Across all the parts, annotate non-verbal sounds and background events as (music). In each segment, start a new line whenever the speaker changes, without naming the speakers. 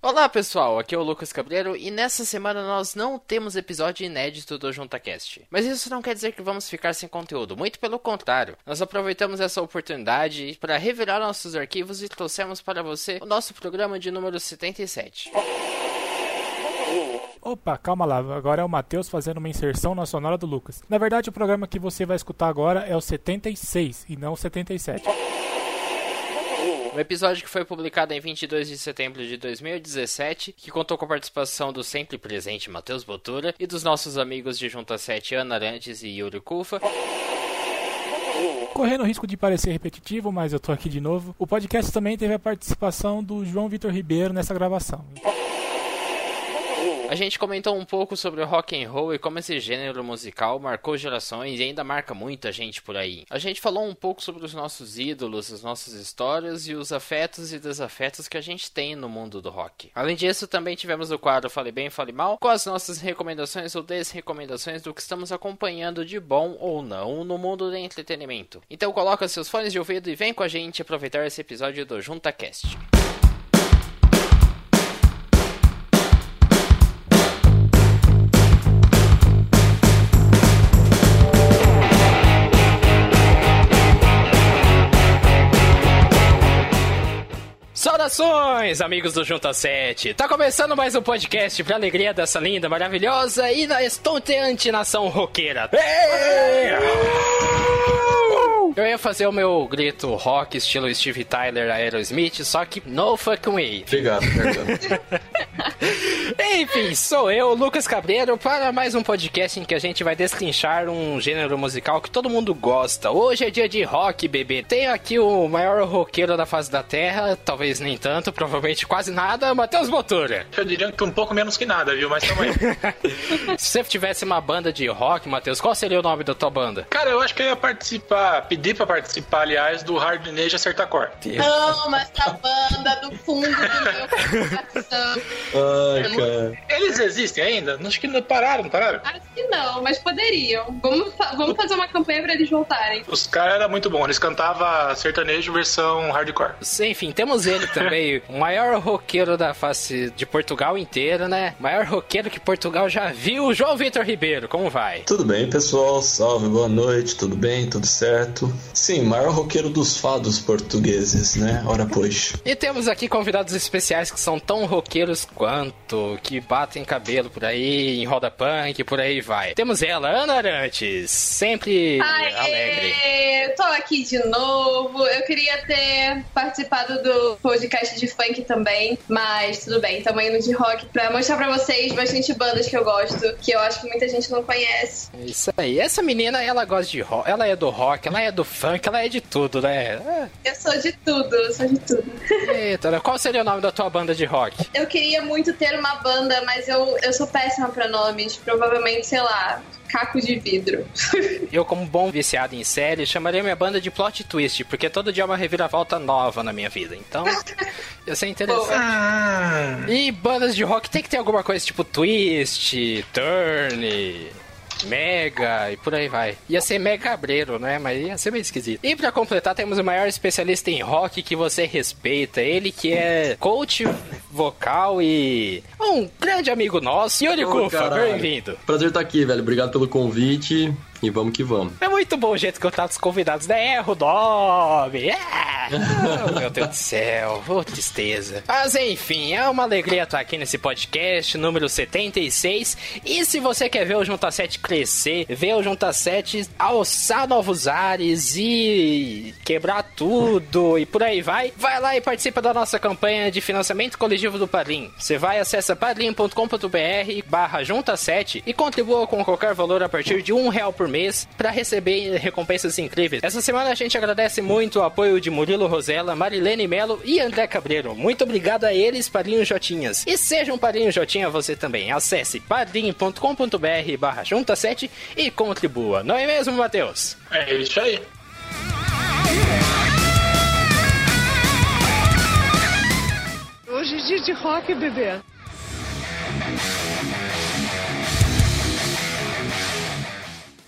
Olá pessoal, aqui é o Lucas Cabreiro e nessa semana nós não temos episódio inédito do JuntaCast. Mas isso não quer dizer que vamos ficar sem conteúdo, muito pelo contrário. Nós aproveitamos essa oportunidade para revirar nossos arquivos e trouxemos para você o nosso programa de número 77.
Opa, calma lá, agora é o Matheus fazendo uma inserção na sonora do Lucas. Na verdade, o programa que você vai escutar agora é o 76 e não o 77.
Um episódio que foi publicado em 22 de setembro de 2017, que contou com a participação do sempre presente Matheus Botura e dos nossos amigos de Junta 7 Ana Arantes e Yuri Kufa.
Correndo o risco de parecer repetitivo, mas eu tô aqui de novo. O podcast também teve a participação do João Vitor Ribeiro nessa gravação.
A gente comentou um pouco sobre o rock and roll e como esse gênero musical marcou gerações e ainda marca muita gente por aí. A gente falou um pouco sobre os nossos ídolos, as nossas histórias e os afetos e desafetos que a gente tem no mundo do rock. Além disso, também tivemos o quadro Fale Bem, Fale Mal, com as nossas recomendações ou desrecomendações do que estamos acompanhando de bom ou não no mundo do entretenimento. Então coloca seus fones de ouvido e vem com a gente aproveitar esse episódio do JuntaCast. Saudações, amigos do Junta 7! Tá começando mais um podcast pra alegria dessa linda, maravilhosa e estonteante nação roqueira. Eu ia fazer o meu grito rock estilo Steve Tyler Aerosmith, só que no fucking way.
Obrigado, obrigado. (laughs)
Enfim, sou eu, Lucas Cabreiro, para mais um podcast em que a gente vai destrinchar um gênero musical que todo mundo gosta. Hoje é dia de rock, bebê. Tenho aqui o maior roqueiro da face da Terra, talvez nem tanto, provavelmente quase nada, Matheus Botura.
Eu diria que um pouco menos que nada, viu? Mas também. (laughs)
Se você tivesse uma banda de rock, Matheus, qual seria o nome da tua banda?
Cara, eu acho que eu ia participar, pedir pra participar, aliás, do Hard Ninja Acerta Cor.
Amo essa banda do fundo do meu coração.
Ai, cara. Eles existem ainda? Acho que não pararam, não pararam?
Acho que não, mas poderiam. Vamos, vamos fazer uma campanha pra eles voltarem.
Os caras eram muito bons, eles cantavam sertanejo versão hardcore.
Enfim, temos ele também, (laughs) o maior roqueiro da face de Portugal inteiro, né? Maior roqueiro que Portugal já viu, João Vitor Ribeiro, como vai?
Tudo bem, pessoal? Salve, boa noite, tudo bem? Tudo certo? Sim, maior roqueiro dos fados portugueses, né? Ora, pois.
E temos aqui convidados especiais que são tão roqueiros quanto, que batem cabelo por aí, em roda punk, por aí vai. Temos ela, Ana Arantes, sempre alegre.
Aê, tô aqui de novo. Eu queria ter participado do podcast de funk também, mas tudo bem, tamo indo de rock pra mostrar pra vocês bastante bandas que eu gosto, que eu acho que muita gente não conhece.
É Isso aí. Essa menina, ela gosta de rock, ela é do rock, ela é do funk, ela é de tudo, né?
Eu sou de tudo, eu sou de tudo.
Eita, qual seria o nome da tua banda de rock?
Eu queria muito ter uma banda, mas eu, eu sou péssima pra nomes. Provavelmente, sei lá, caco de vidro. (laughs)
Eu, como bom viciado em série, chamaria minha banda de plot twist, porque todo dia é uma reviravolta nova na minha vida. Então, ia ser interessante.
Ah,
E bandas de rock tem que ter alguma coisa tipo twist, turn, mega e por aí vai. Ia ser mega cabreiro, né? Mas ia ser meio esquisito. E pra completar, temos o maior especialista em rock que você respeita. Ele que é coach vocal e um grande amigo nosso, Yuri
Ô,
Kufa. Bem-vindo.
Prazer estar aqui, velho. Obrigado pelo convite e vamos que vamos.
É muito bom o jeito que eu trato os convidados, né? Erro nome. É. Oh, (laughs) meu Deus do céu, oh, tristeza. Mas enfim, é uma alegria estar aqui nesse podcast número 76. E se você quer ver o Junta 7 crescer, ver o Junta 7 alçar novos ares e quebrar tudo e por aí vai, vai lá e participa da nossa campanha de financiamento coletivo do Padrim. Você vai acessa padrim.com.br barra junta 7 e contribua com qualquer valor a partir de um real por mês para receber recompensas incríveis. Essa semana a gente agradece muito o apoio de Murilo Rosella, Marilene Melo e André Cabreiro. Muito obrigado a eles, Padrinhos Jotinhas. E seja um Padrinho Jotinha você também. Acesse padrim.com.br barra junta 7 e contribua. Não é mesmo, Matheus?
é isso aí.
Hoje é dia de rock, bebê.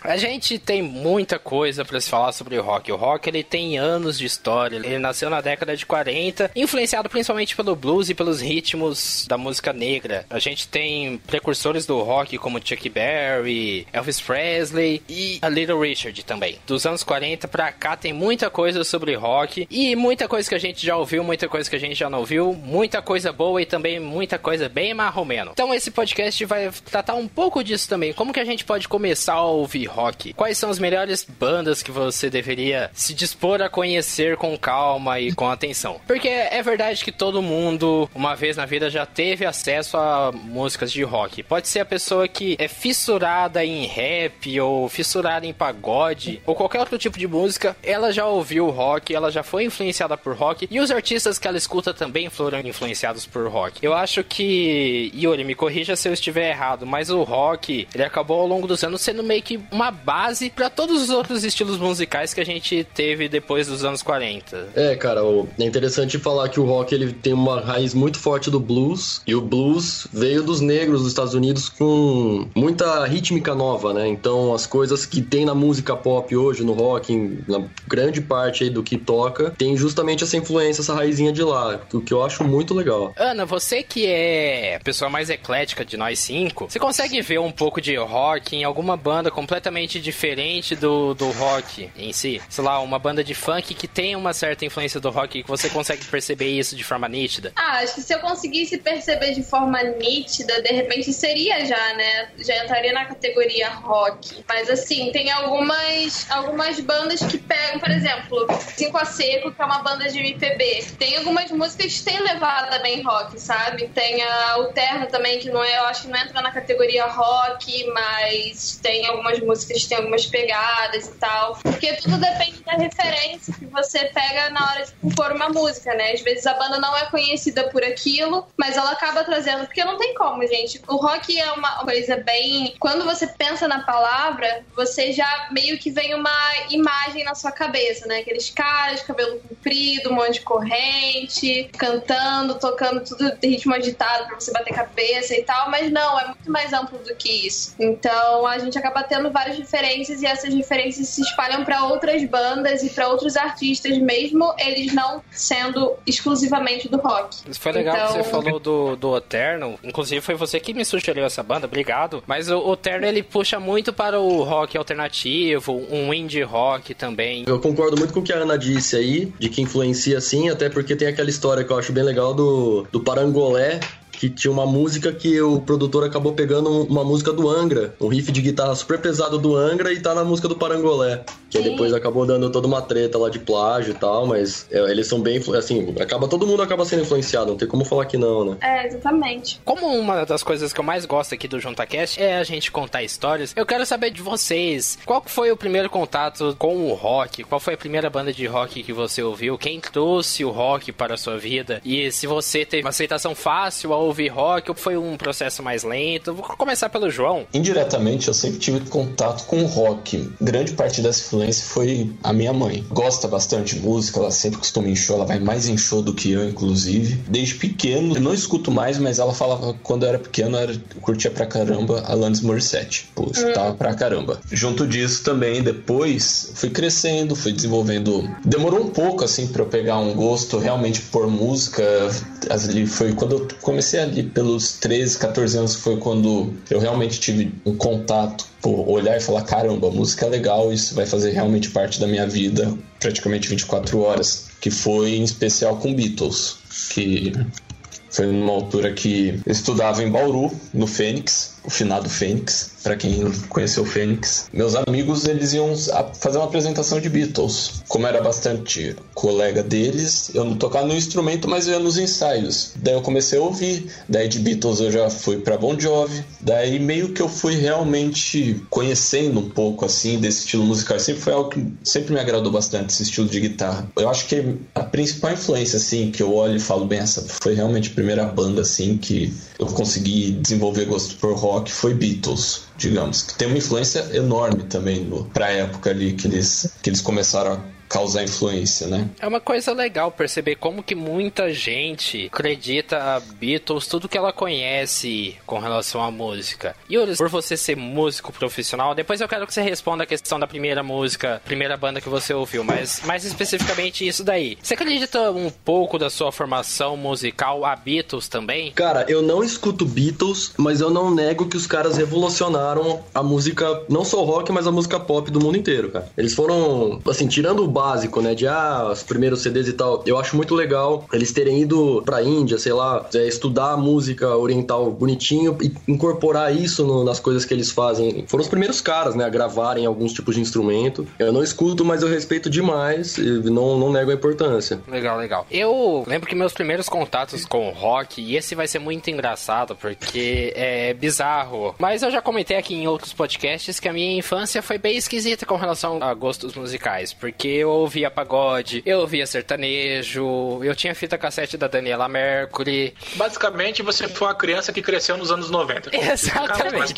A gente tem muita coisa para se falar sobre o rock. O rock ele tem anos de história. Ele nasceu na década de 40, influenciado principalmente pelo blues e pelos ritmos da música negra. A gente tem precursores do rock como Chuck Berry, Elvis Presley e a Little Richard também. Dos anos 40 pra cá tem muita coisa sobre rock e muita coisa que a gente já ouviu, muita coisa que a gente já não ouviu, muita coisa boa e também muita coisa bem marromeno. Então esse podcast vai tratar um pouco disso também. Como que a gente pode começar a ouvir rock? Quais são as melhores bandas que você deveria se dispor a conhecer com calma e com atenção? Porque é verdade que todo mundo, uma vez na vida, já teve acesso a músicas de rock. Pode ser a pessoa que é fissurada em rap ou fissurada em pagode ou qualquer outro tipo de música, ela já ouviu rock, ela já foi influenciada por rock e os artistas que ela escuta também foram influenciados por rock. Eu acho que, Yuri, me corrija se eu estiver errado, mas o rock, ele acabou ao longo dos anos sendo meio que uma base para todos os outros estilos musicais que a gente teve depois dos anos 40.
É, cara, é interessante falar que o rock ele tem uma raiz muito forte do blues e o blues veio dos negros dos Estados Unidos com muita rítmica nova, né? Então as coisas que tem na música pop hoje, no rock, na grande parte aí do que toca, tem justamente essa influência, essa raizinha de lá, o que eu acho muito legal.
Ana, você que é a pessoa mais eclética de nós cinco, você consegue ver um pouco de rock em alguma banda completamente diferente do, do rock em si? Sei lá, uma banda de funk que tem uma certa influência do rock que você consegue perceber isso de forma nítida?
Ah, acho que se eu conseguisse perceber de forma nítida, de repente seria já, né? Já entraria na categoria rock. Mas assim, tem algumas, algumas bandas que pegam, por exemplo, Cinco a Seco, que é uma banda de MPB. Tem algumas músicas que têm levada bem rock, sabe? Tem a Alterna também, que não é, eu acho que não entra na categoria rock, mas tem algumas músicas que tem algumas pegadas e tal. Porque tudo depende da referência que você pega na hora de compor uma música, né? Às vezes a banda não é conhecida por aquilo, mas ela acaba trazendo. Porque não tem como, gente. O rock é uma coisa bem. Quando você pensa na palavra, você já meio que vem uma imagem na sua cabeça, né? Aqueles caras, cabelo comprido, um monte de corrente, cantando, tocando tudo de ritmo agitado pra você bater cabeça e tal. Mas não, é muito mais amplo do que isso. Então a gente acaba tendo várias referências e essas referências se espalham para outras bandas e para outros artistas, mesmo eles não sendo exclusivamente do rock.
Foi legal
então...
que você falou do, do Eterno. Inclusive, foi você que me sugeriu essa banda, obrigado. Mas o, o Eterno ele puxa muito para o rock alternativo, um indie rock também.
Eu concordo muito com o que a Ana disse aí, de que influencia sim, até porque tem aquela história que eu acho bem legal do, do Parangolé, que tinha uma música que o produtor acabou pegando uma música do Angra, um riff de guitarra super pesado do Angra e tá na música do Parangolé. Que aí depois acabou dando toda uma treta lá de plágio e tal, mas é, eles são bem, assim, acaba todo mundo acaba sendo influenciado, não tem como falar que não, né?
É, exatamente.
Como uma das coisas que eu mais gosto aqui do JuntaCast é a gente contar histórias, eu quero saber de vocês, qual foi o primeiro contato com o rock? Qual foi a primeira banda de rock que você ouviu? Quem trouxe o rock para a sua vida? E se você teve uma aceitação fácil ao ouvir rock ou foi um processo mais lento? Vou começar pelo João.
Indiretamente, eu sempre tive contato com rock. Grande parte dessa influência foi a minha mãe. Gosta bastante de música, ela sempre costuma em show, ela vai mais em show do que eu, inclusive. Desde pequeno, eu não escuto mais, mas ela falava quando eu era pequeno, eu, era, eu curtia pra caramba Alanis Morissette. Pô, escutava pra caramba. Junto disso também, depois, fui crescendo, fui desenvolvendo. Demorou um pouco, assim, pra eu pegar um gosto realmente por música. Ali foi quando eu comecei ali pelos 13, 14 anos, foi quando eu realmente tive um contato por olhar e falar: caramba, música é legal, isso vai fazer realmente parte da minha vida, praticamente 24 horas. Que foi em especial com Beatles, que foi numa altura que eu estudava em Bauru, no Fênix, o finado Fênix, para quem conheceu o Fênix. Meus amigos, eles iam fazer uma apresentação de Beatles. Como era bastante colega deles, eu não tocava no instrumento, mas eu ia nos ensaios. Daí eu comecei a ouvir, daí de Beatles eu já fui para Bon Jovi. Daí meio que eu fui realmente conhecendo um pouco assim desse estilo musical. Sempre foi algo que sempre me agradou bastante esse estilo de guitarra. Eu acho que a principal influência assim que eu olho e falo bem essa foi realmente a primeira banda assim que eu consegui desenvolver gosto por rock foi Beatles, digamos. Que tem uma influência enorme também no, pra época ali que eles, que eles começaram a causar influência, né?
É uma coisa legal perceber como que muita gente acredita a Beatles, tudo que ela conhece com relação à música. E Yuri, por você ser músico profissional, depois eu quero que você responda a questão da primeira música, primeira banda que você ouviu, mas mais especificamente isso daí. Você acredita um pouco da sua formação musical a Beatles também?
Cara, eu não escuto Beatles, mas eu não nego que os caras revolucionaram a música, não só o rock, mas a música pop do mundo inteiro, cara. Eles foram, assim, tirando o básico, né, de ah, os primeiros CDs e tal, eu acho muito legal eles terem ido pra Índia, sei lá, é, estudar música oriental bonitinho e incorporar isso no, nas coisas que eles fazem. Foram os primeiros caras, né, a gravarem alguns tipos de instrumento. Eu não escuto, mas eu respeito demais e não, não nego a importância.
Legal, legal. Eu lembro que meus primeiros contatos com o rock, e esse vai ser muito engraçado porque é bizarro, mas eu já comentei aqui em outros podcasts que a minha infância foi bem esquisita com relação a gostos musicais, porque eu ouvia pagode, eu ouvia sertanejo, eu tinha fita cassete da Daniela Mercury.
Basicamente, você foi uma criança que cresceu nos anos 90. (laughs)
Exatamente.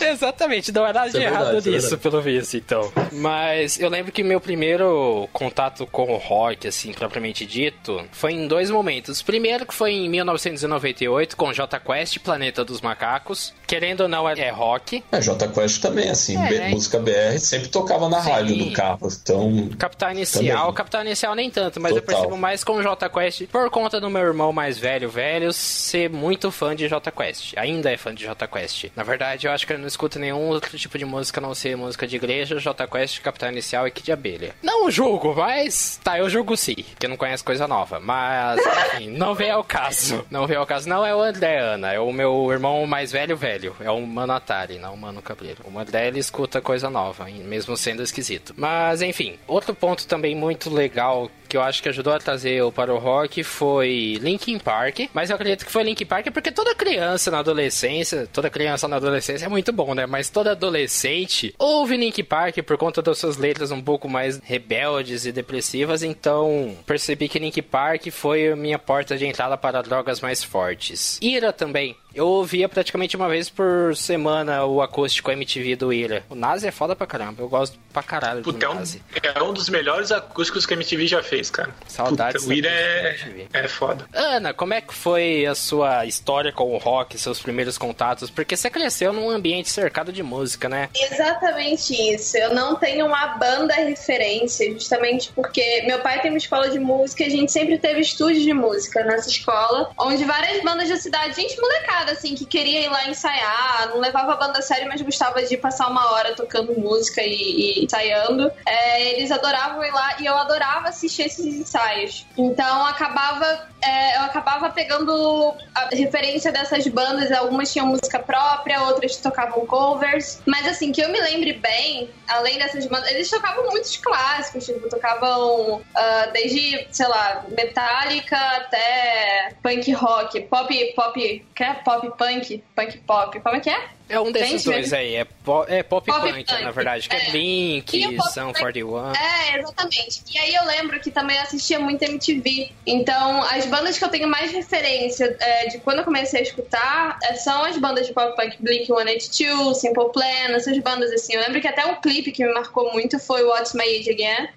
Exatamente, (laughs) não há nada
Isso
de
é
errado
verdade, é
nisso, pelo visto, então. Mas eu lembro que meu primeiro contato com o rock, assim, propriamente dito, foi em dois momentos. Primeiro que foi em 1998, com J Quest, Planeta dos Macacos. Querendo ou não, é rock.
A J Quest também, assim,
É, né?
música BR sempre tocava na
Sim.
rádio do carro. Então,
Capital Inicial,
Também.
Capital Inicial nem tanto, mas eu
Total.
percebo mais com o J Quest por conta do meu irmão mais velho, velho, ser muito fã de J Quest. Ainda é fã de J Quest. Na verdade, eu acho que ele não escuta nenhum outro tipo de música a não ser música de igreja, J Quest, Capital Inicial e Kid de Abelha. Não julgo, mas tá, eu julgo sim, porque não conhece coisa nova. Mas, enfim, (laughs) não vem ao caso. Não vem ao caso. Não é o André Ana, é o meu irmão mais velho, velho. É o Mano Atari, não o Mano Cabreiro. O André, ele escuta coisa nova, mesmo sendo esquisito. Mas, enfim, outro ponto também muito legal que eu acho que ajudou a trazer eu para o rock foi Linkin Park. Mas eu acredito que foi Linkin Park porque toda criança na adolescência, toda criança na adolescência é muito bom, né? Mas toda adolescente ouve Linkin Park por conta das suas letras um pouco mais rebeldes e depressivas. Então percebi que Linkin Park foi a minha porta de entrada para drogas mais fortes. Ira também. Eu ouvia praticamente uma vez por semana o acústico MTV do Ira. O Nazi é foda pra caramba. Eu gosto pra caralho do
Puta, é um,
Nazi.
é um dos melhores acústicos que a MTV já fez, cara.
Saudades
Puta, o Ira é, é foda.
Ana, como é que foi a sua história com o rock, seus primeiros contatos? Porque você cresceu num ambiente cercado de música, né?
Exatamente isso. Eu não tenho uma banda referência, justamente porque meu pai tem uma escola de música e a gente sempre teve estúdio de música nessa escola, onde várias bandas da cidade, gente molecada, assim, que queria ir lá ensaiar, não levava a banda a sério, mas gostava de passar uma hora tocando música e, e ensaiando. É, eles adoravam ir lá e eu adorava assistir esses ensaios. Então acabava, é, eu acabava pegando a referência dessas bandas, algumas tinham música própria, outras tocavam covers. Mas assim, que eu me lembre bem, além dessas bandas, eles tocavam muitos clássicos, tipo, tocavam ah, desde, sei lá, Metallica até punk rock, pop, pop, que é? Pop punk, punk pop, como é que é?
É um desses dois aí, é, po- é pop,
Pop
punk,
punk,
na verdade, que é,
é.
Blink,
o pop
Sum
punk-
41.
É, exatamente. E aí eu lembro que também eu assistia muito MTV. Então, as bandas que eu tenho mais referência é, de quando eu comecei a escutar é, são as bandas de pop punk Blink-182, Simple Plan, essas bandas assim. Eu lembro que até um clipe que me marcou muito foi What's My Age Again,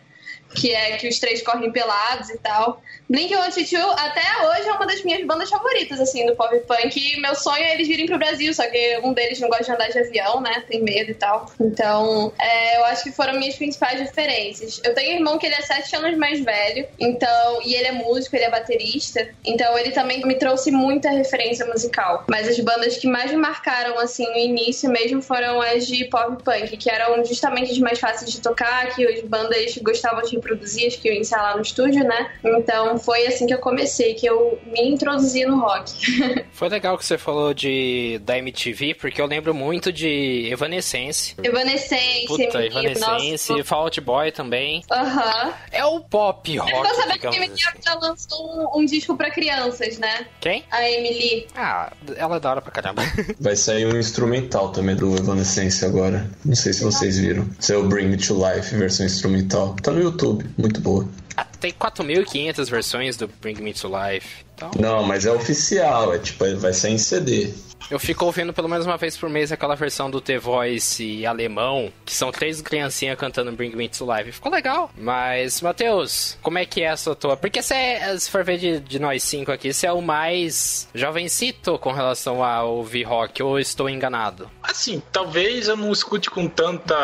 que é que os três correm pelados e tal. Blink-182 até hoje é uma das minhas bandas favoritas, assim, do pop punk. E meu sonho é eles virem pro Brasil, só que um deles não gosta de andar de avião, né? Tem medo e tal. Então, é, eu acho que foram minhas principais referências. Eu tenho um irmão que ele é sete anos mais velho, então, e ele é músico, ele é baterista. Então, ele também me trouxe muita referência musical. Mas as bandas que mais me marcaram, assim, no início mesmo foram as de pop punk, que eram justamente as mais fáceis de tocar, que as bandas gostavam de reproduzir, as que eu ia ensaiar lá no estúdio, né? Então, foi assim que eu comecei, que eu me introduzi no rock. (laughs)
Foi legal que você falou de da MTV, porque eu lembro muito de Evanescence.
Evanescence,
Puta, Evanescence,
nossa.
Fall Out Boy também.
Aham.
É o pop rock,
Ficou sabendo que a Emily
assim.
já lançou um, um disco pra crianças, né?
Quem?
A Emily.
Ah, ela é da hora pra caramba. (laughs)
vai sair um instrumental também do Evanescence agora. Não sei se vocês viram. Saiu Bring Me to Life, versão instrumental. Tá no YouTube, muito boa.
Ah, Tem 4.500 versões do Bring Me to Life. Então,
Não, mas é oficial, é tipo, vai ser em CD.
eu fico ouvindo pelo menos uma vez por mês aquela versão do The Voice alemão, que são três criancinhas cantando Bring Me to Life. Ficou legal. Mas, Matheus, como é que é essa tua? Porque você é, se for ver de, de nós cinco aqui, você é o mais jovencito com relação a ouvir rock, ou estou enganado?
Assim, talvez eu não escute com tanta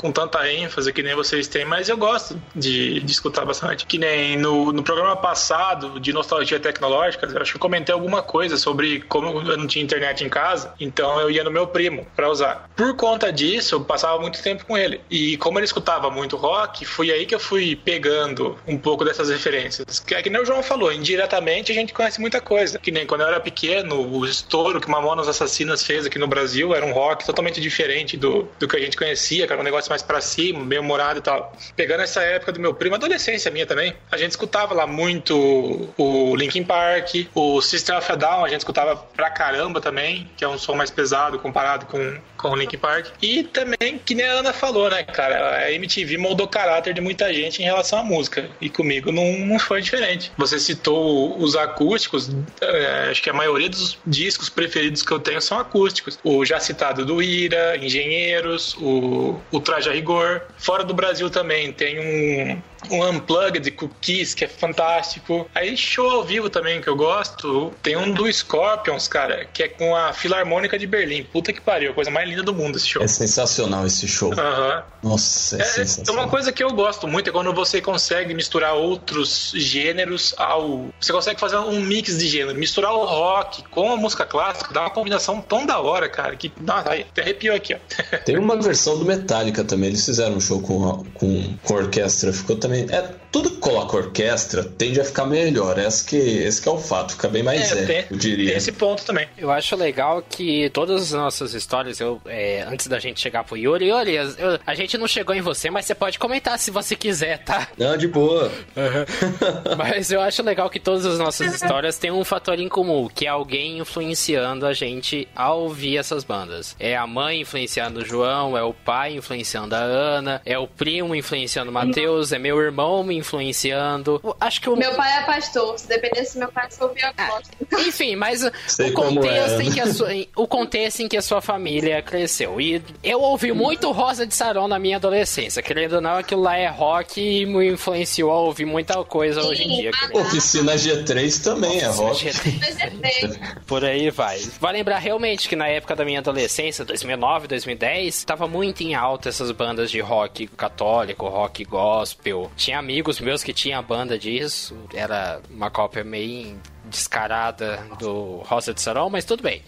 com tanta ênfase que nem vocês têm, mas eu gosto de, de escutar bastante. Que nem no, no programa passado de Nostalgia Tecnológica, eu acho que eu comentei alguma coisa sobre como eu não tinha internet em casa, então eu ia no meu primo para usar. Por conta disso, eu passava muito tempo com ele. E como ele escutava muito rock, foi aí que eu fui pegando um pouco dessas referências. Que é que nem o João falou, indiretamente a gente conhece muita coisa. Que nem quando eu era pequeno, o estouro que Mamonas Assassinas fez aqui no Brasil era um rock totalmente diferente do, do que a gente conhecia, que era um negócio mais pra cima, meio humorado e tal. Pegando essa época do meu primo, adolescência minha também, a gente escutava lá muito o Linkin Park, o System of a Down, a gente escutava pra caramba também, que é um som mais pesado comparado com, com o Linkin Park. E também, que nem a Ana falou, né, cara, a MTV moldou o caráter de muita gente em relação à música. E comigo não, não foi diferente. Você citou os acústicos, é, acho que a maioria dos discos preferidos que eu tenho são acústicos. O já citado do Ira, Engenheiros, o, o Traje a Rigor. Fora do Brasil também tem um, um Unplugged Cookies, que é fantástico. Aí show ao vivo também, que eu gosto. Tem um do Scorpions, cara, que é com a Filarmônica de Berlim. Puta que pariu, a coisa mais linda do mundo esse show.
É sensacional esse show.
Aham.
Nossa, é,
É, é
sensacional.
uma coisa que eu gosto muito é quando você consegue misturar outros gêneros ao. Você consegue fazer um mix de gênero, misturar o rock com a música clássica, dá uma combinação tão da hora, cara, que. Nossa, até arrepiou aqui, ó.
Tem uma versão do Metallica também, eles fizeram um show com, com, com orquestra, ficou também. É, tudo que coloca orquestra tende a ficar melhor. Esse que, esse que é o fato, fica bem mais
É,
é,
tem,
eu diria.
tem esse ponto também.
Eu acho legal que todas as nossas histórias, eu, é, antes da gente chegar pro Yuri, Yuri, eu- a gente não chegou em você, mas você pode comentar se você quiser, tá?
Não, de boa. (laughs)
Mas eu acho legal que todas as nossas histórias têm um fator em comum, que é alguém influenciando a gente a ouvir essas bandas. É a mãe influenciando o João, é o pai influenciando a Ana, é o primo influenciando o Matheus, é meu irmão me influenciando. Acho que o.
Meu pai é pastor. Se dependesse do meu pai, eu ouvia a gosto.
Enfim, mas (laughs)
Sei
o contexto,
é,
em que a sua, o contexto em que a sua família cresceu. E eu ouvi muito Rosa de Saron na minha adolescência. Querendo ou não, aquilo lá é rock e me influenciou a ouvir muita coisa hoje em dia. querido.
Oficina G3 também é rock.
Mas é feio. (laughs)
Por aí vai. Vai lembrar realmente que na época da minha adolescência, 2009, 2010, tava muito em alta essas bandas de rock católico, rock gospel. Tinha amigos meus que tinham banda disso. Era uma cópia meio descarada do Rosa de Saron, mas tudo bem.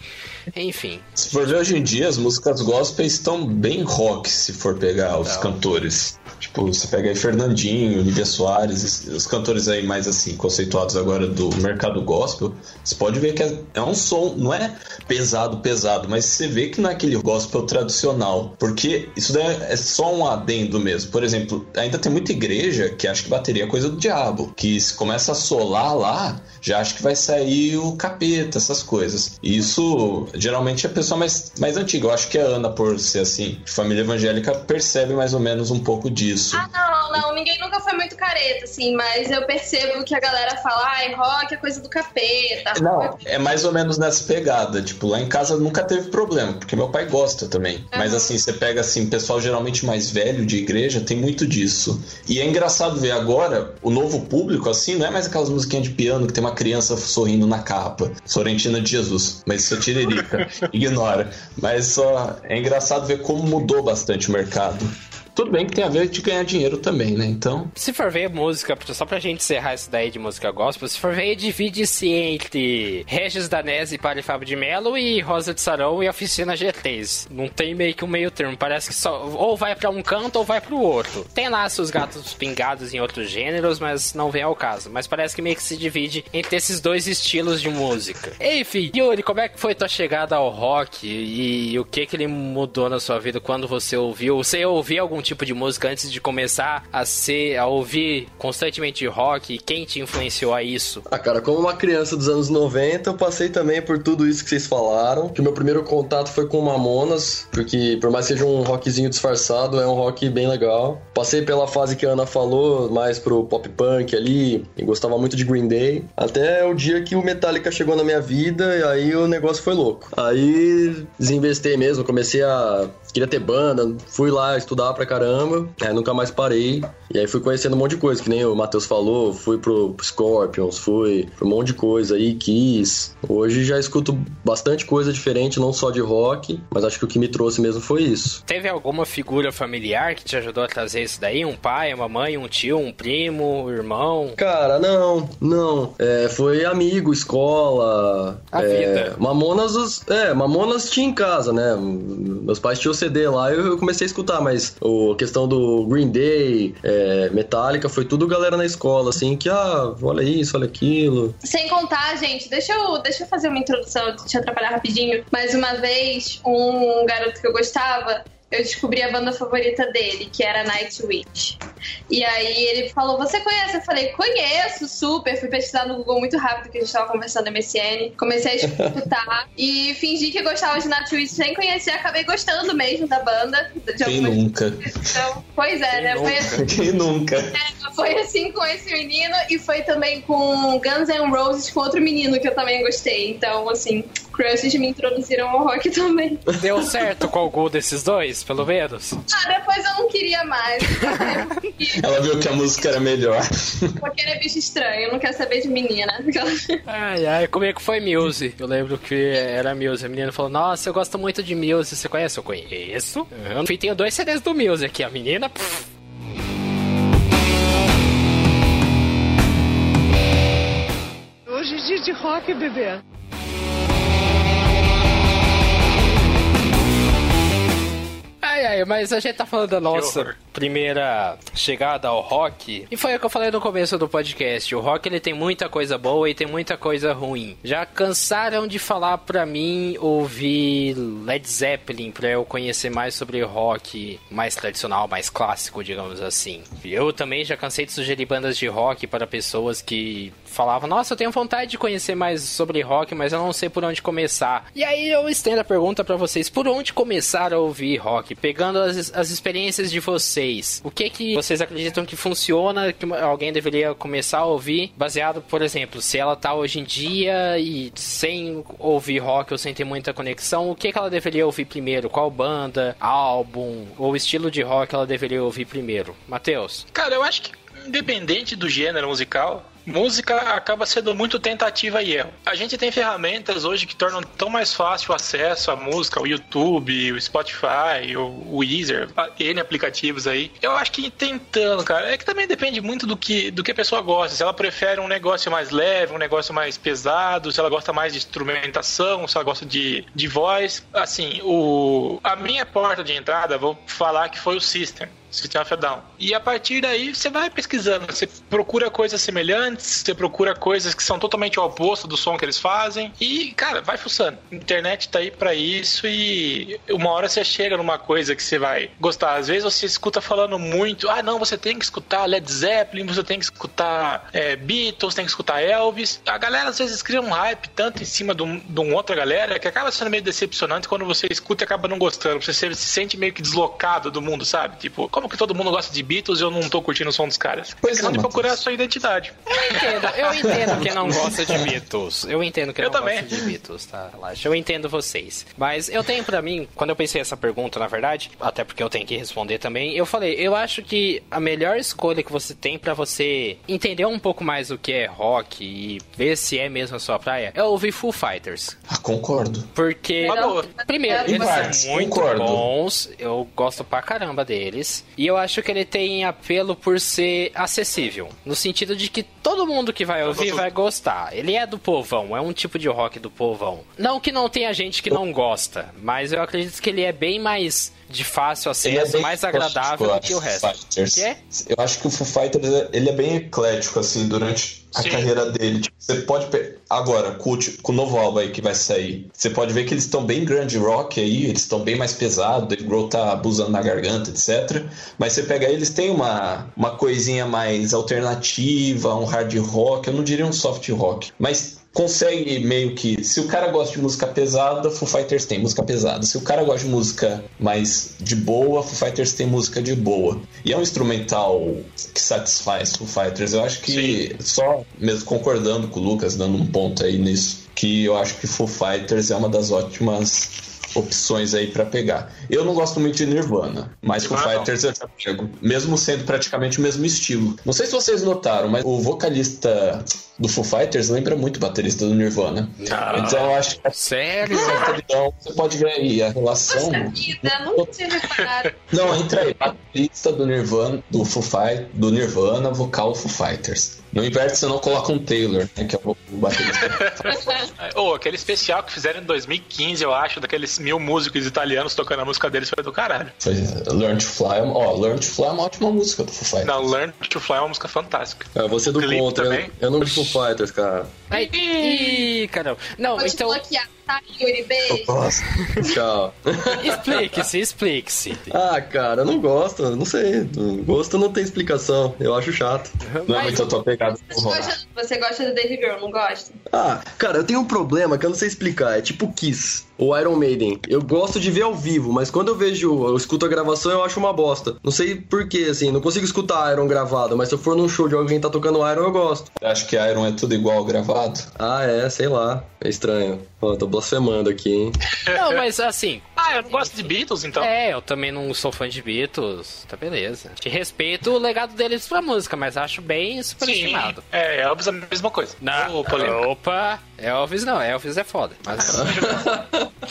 Enfim.
Se for ver hoje em dia, as músicas gospel estão bem rock, se for pegar os cantores. Tipo, você pega aí Fernandinho, Nívia Soares, es- os cantores aí mais assim, conceituados agora do mercado gospel, você pode ver que é, é um som, não é pesado, pesado, mas você vê que não é aquele gospel tradicional. Porque isso daí é só um adendo mesmo. Por exemplo, ainda tem muita igreja que acha que bateria é coisa do diabo. Que se começa a solar lá, já acha que vai sair o capeta, essas coisas. E isso geralmente é a pessoa mais, mais antiga. Eu acho que a Ana, por ser assim, de família evangélica, percebe mais ou menos um pouco disso.
Ah, não, não. Ninguém nunca foi muito careta, assim, mas eu percebo que a galera fala, ai, rock é coisa do capeta.
Não, é mais ou menos nessa pegada. Tipo, lá em casa nunca teve problema, porque meu pai gosta também. Mas assim, você pega assim, pessoal geralmente mais velho de igreja, tem muito disso. E é engraçado ver agora o novo público, assim, não é mais aquelas musiquinhas de piano que tem uma criança sorrindo na capa. Florentina de Jesus. Mas isso é tiririca. (laughs) Ignora. Mas só é engraçado ver como mudou bastante o mercado. Tudo bem que tem a ver de ganhar dinheiro também, né? Então.
Se for ver música, só pra gente encerrar isso daí de música gospel, se for ver, divide-se entre Regis Danese e Padre Fábio de Mello e Rosa de Sarão e Oficina G3. Não tem meio que um meio termo. Parece que só ou vai pra um canto ou vai pro outro. Tem lá seus gatos pingados em outros gêneros, mas não vem ao caso. Mas parece que meio que se divide entre esses dois estilos de música. Enfim, Yuri, como é que foi tua chegada ao rock e, o que que ele mudou na sua vida quando você ouviu? Você ouvia algum tipo de música antes de começar a ser, a ouvir constantemente rock? Quem te influenciou a isso?
Ah, cara, como uma criança dos anos 90, eu passei também por tudo isso que vocês falaram. Que o meu primeiro contato foi com Mamonas, porque por mais que seja um rockzinho disfarçado, é um rock bem legal. Passei pela fase que a Ana falou, mais pro pop punk ali, e gostava muito de Green Day. Até o dia que o Metallica chegou na minha vida, e aí o negócio foi louco. Aí desinvestei mesmo, comecei a queria ter banda, fui lá estudar pra caramba, é, nunca mais parei. E aí fui conhecendo um monte de coisa, que nem o Matheus falou, fui pro Scorpions, fui um monte de coisa aí, Kiss. Hoje já escuto bastante coisa diferente, não só de rock, mas acho que o que me trouxe mesmo foi isso.
Teve alguma figura familiar que te ajudou a trazer isso daí? Um pai, uma mãe, um tio, um primo, um irmão?
Cara, não, não. É, foi amigo, escola.
A
é,
vida.
Mamonas, é, Mamonas tinha em casa, né? Meus pais tinham CD lá e eu comecei a escutar, mas o, a questão do Green Day, é, Metallica, foi tudo galera na escola, assim, que, ah, olha isso, olha aquilo.
Sem contar, gente, deixa eu, deixa eu fazer uma introdução, deixa eu atrapalhar rapidinho. Mais uma vez, um garoto que eu gostava, eu descobri a banda favorita dele, que era Nightwish. E aí ele falou: Você conhece? Eu falei: Conheço, super. Fui pesquisar no Google muito rápido, que a gente tava conversando no MSN. Comecei a escutar (laughs) e fingi que gostava de Nightwish sem conhecer. Acabei gostando mesmo da banda. De
Quem nunca?
Então, pois é, né? Foi assim,
Quem nunca?
é, foi assim com esse menino e foi também com Guns N' Roses com outro menino que eu também gostei. Então, assim, crushes me introduziram ao rock também.
Deu certo com algum desses dois, pelo menos?
Ah, depois eu não queria mais. (laughs)
Ela viu que a música era melhor.
Porque ele é bicho estranho, não quer saber de menina.
Ai, ai, como é que foi Muse? Eu lembro que era Muse. A menina falou, nossa, eu gosto muito de Muse. Você conhece? Eu conheço. Eu tenho dois CDs do Muse aqui. A menina, pff,
Hoje é dia de rock, bebê.
Ai, ai, mas a gente tá falando da nossa primeira chegada ao rock. E foi o que eu falei no começo do podcast. O rock ele tem muita coisa boa e tem muita coisa ruim. Já cansaram de falar pra mim ouvir Led Zeppelin pra eu conhecer mais sobre rock mais tradicional, mais clássico, digamos assim. Eu também já cansei de sugerir bandas de rock para pessoas que falavam: Nossa, eu tenho vontade de conhecer mais sobre rock, mas eu não sei por onde começar. E aí eu estendo a pergunta pra vocês: por onde começar a ouvir rock? Pegando as, as experiências de vocês, o que que vocês acreditam que funciona, que alguém deveria começar a ouvir, baseado, por exemplo, se ela tá hoje em dia e sem ouvir rock ou sem ter muita conexão, o que que ela deveria ouvir primeiro? Qual banda, álbum ou estilo de rock ela deveria ouvir primeiro? Matheus?
Cara, eu acho que independente do gênero musical, música acaba sendo muito tentativa e erro. A gente tem ferramentas hoje que tornam tão mais fácil o acesso à música, o YouTube, o Spotify, o, Weezer, N aplicativos aí. Eu acho que tentando, cara, é que também depende muito do que, do que a pessoa gosta. Se ela prefere um negócio mais leve, um negócio mais pesado, se ela gosta mais de instrumentação, se ela gosta de, de voz. Assim, o, a minha porta de entrada, vou falar que foi o System. System of a Down. E a partir daí você vai pesquisando, você procura coisas semelhantes, você procura coisas que são totalmente o oposto do som que eles fazem e, cara, vai fuçando. A internet tá aí pra isso e uma hora você chega numa coisa que você vai gostar. Às vezes você escuta falando muito, ah, não, você tem que escutar Led Zeppelin, você tem que escutar é, Beatles, tem que escutar Elvis. A galera às vezes cria um hype tanto em cima de, um, de uma outra galera que acaba sendo meio decepcionante quando você escuta e acaba não gostando. Você se, se sente meio que deslocado do mundo, sabe? Tipo, como que todo mundo gosta de Beatles e eu não tô curtindo o som dos caras?
Pois
é de procurar a sua identidade.
Eu entendo, eu entendo quem não (laughs) gosta de Beatles. Eu entendo quem
Eu
não
também.
gosta de Beatles, tá? Relaxa. Eu entendo vocês. Mas eu tenho pra mim, quando eu pensei essa pergunta, na verdade, até porque eu tenho que responder também, eu falei, eu acho que a melhor escolha que você tem pra você entender um pouco mais o que é rock e ver se é mesmo a sua praia é ouvir Full Fighters.
Ah, concordo.
Porque,
boa.
primeiro, eles são muito
concordo.
bons, eu gosto pra caramba deles, e eu acho que ele tem apelo por ser acessível, no sentido de que todo mundo que vai ouvir vai gostar. Ele é do povão, é um tipo de rock do povão. Não que não tenha gente que não gosta, mas eu acredito que ele é bem mais de fácil
é
acesso,
bem
mais agradável do que o resto.
Eu acho que o Foo Fighters ele é bem eclético, assim, durante a
Sim.
carreira dele. Tipo, você pode. pe- Agora, com o, com o novo álbum aí que vai sair, você pode ver que eles estão bem grande rock aí, eles estão bem mais pesados, Dave Grohl tá abusando na garganta, etc. Mas você pega aí, eles têm uma, uma coisinha mais alternativa, um hard rock, eu não diria um soft rock. Mas consegue meio que. Se o cara gosta de música pesada, Foo Fighters tem música pesada. Se o cara gosta de música mais de boa, Foo Fighters tem música de boa. E é um instrumental que satisfaz Foo Fighters. Eu acho que, só mesmo concordando com o Lucas, dando um ponto aí nisso, que eu acho que Foo Fighters é uma das ótimas opções aí pra pegar. Eu não gosto muito de Nirvana, mas Foo
Nirvana não.
Fighters eu já pego, mesmo sendo praticamente o mesmo estilo. Não sei se vocês notaram, mas o vocalista do Foo Fighters lembra muito o baterista do Nirvana. Então eu acho que
Sério?
então, você pode ver aí a relação.
Poxa vida, nunca tinha reparado.
Não, entra aí. Baterista do Nirvana, do Foo Fight, do Nirvana, vocal Foo Fighters. No inverte você não coloca um Taylor, né, que é o baterista. (laughs)
Ou aquele especial que fizeram em 2015, eu acho, daqueles mil músicos italianos tocando a música deles foi do caralho.
Foi Learn to Fly. Ó, Learn to Fly é uma ótima música do Foo Fighters.
Não, Learn to Fly é uma música fantástica.
É, você do
Clipe
contra.
também?
Eu, eu não vi Foo Fighters, cara.
Ih, caramba. Não,
te
então
bloquear, tá, Yuri? Beijo. (laughs)
Tchau.
explique-se, explique-se.
ah, cara, eu não gosto. Não sei. Gosto não tem explicação. Eu acho chato.
Não é muito a tua pegada
Você gosta, você gosta do Dave Girl, não gosta?
Ah, cara, eu tenho um problema que eu não sei explicar. É tipo Kiss ou Iron Maiden. Eu gosto de ver ao vivo, mas quando eu vejo, eu escuto a gravação, eu acho uma bosta. Não sei porquê, assim, não consigo escutar Iron gravado, mas se eu for num show de alguém que tá tocando Iron, eu gosto.
Acho que Iron é tudo igual gravado.
Ah, é, sei lá. É estranho. Ó, tô blasfemando aqui, hein? (laughs)
Não, mas assim,
Ah, eu não gosto de Beatles, então.
é, eu também não sou fã de Beatles, tá beleza. Te respeito o legado deles pra música, mas acho bem
Sim.
superestimado.
É, Elvis é a mesma coisa. Polêmica.
Opa, Elvis não, Elvis é foda. Mas...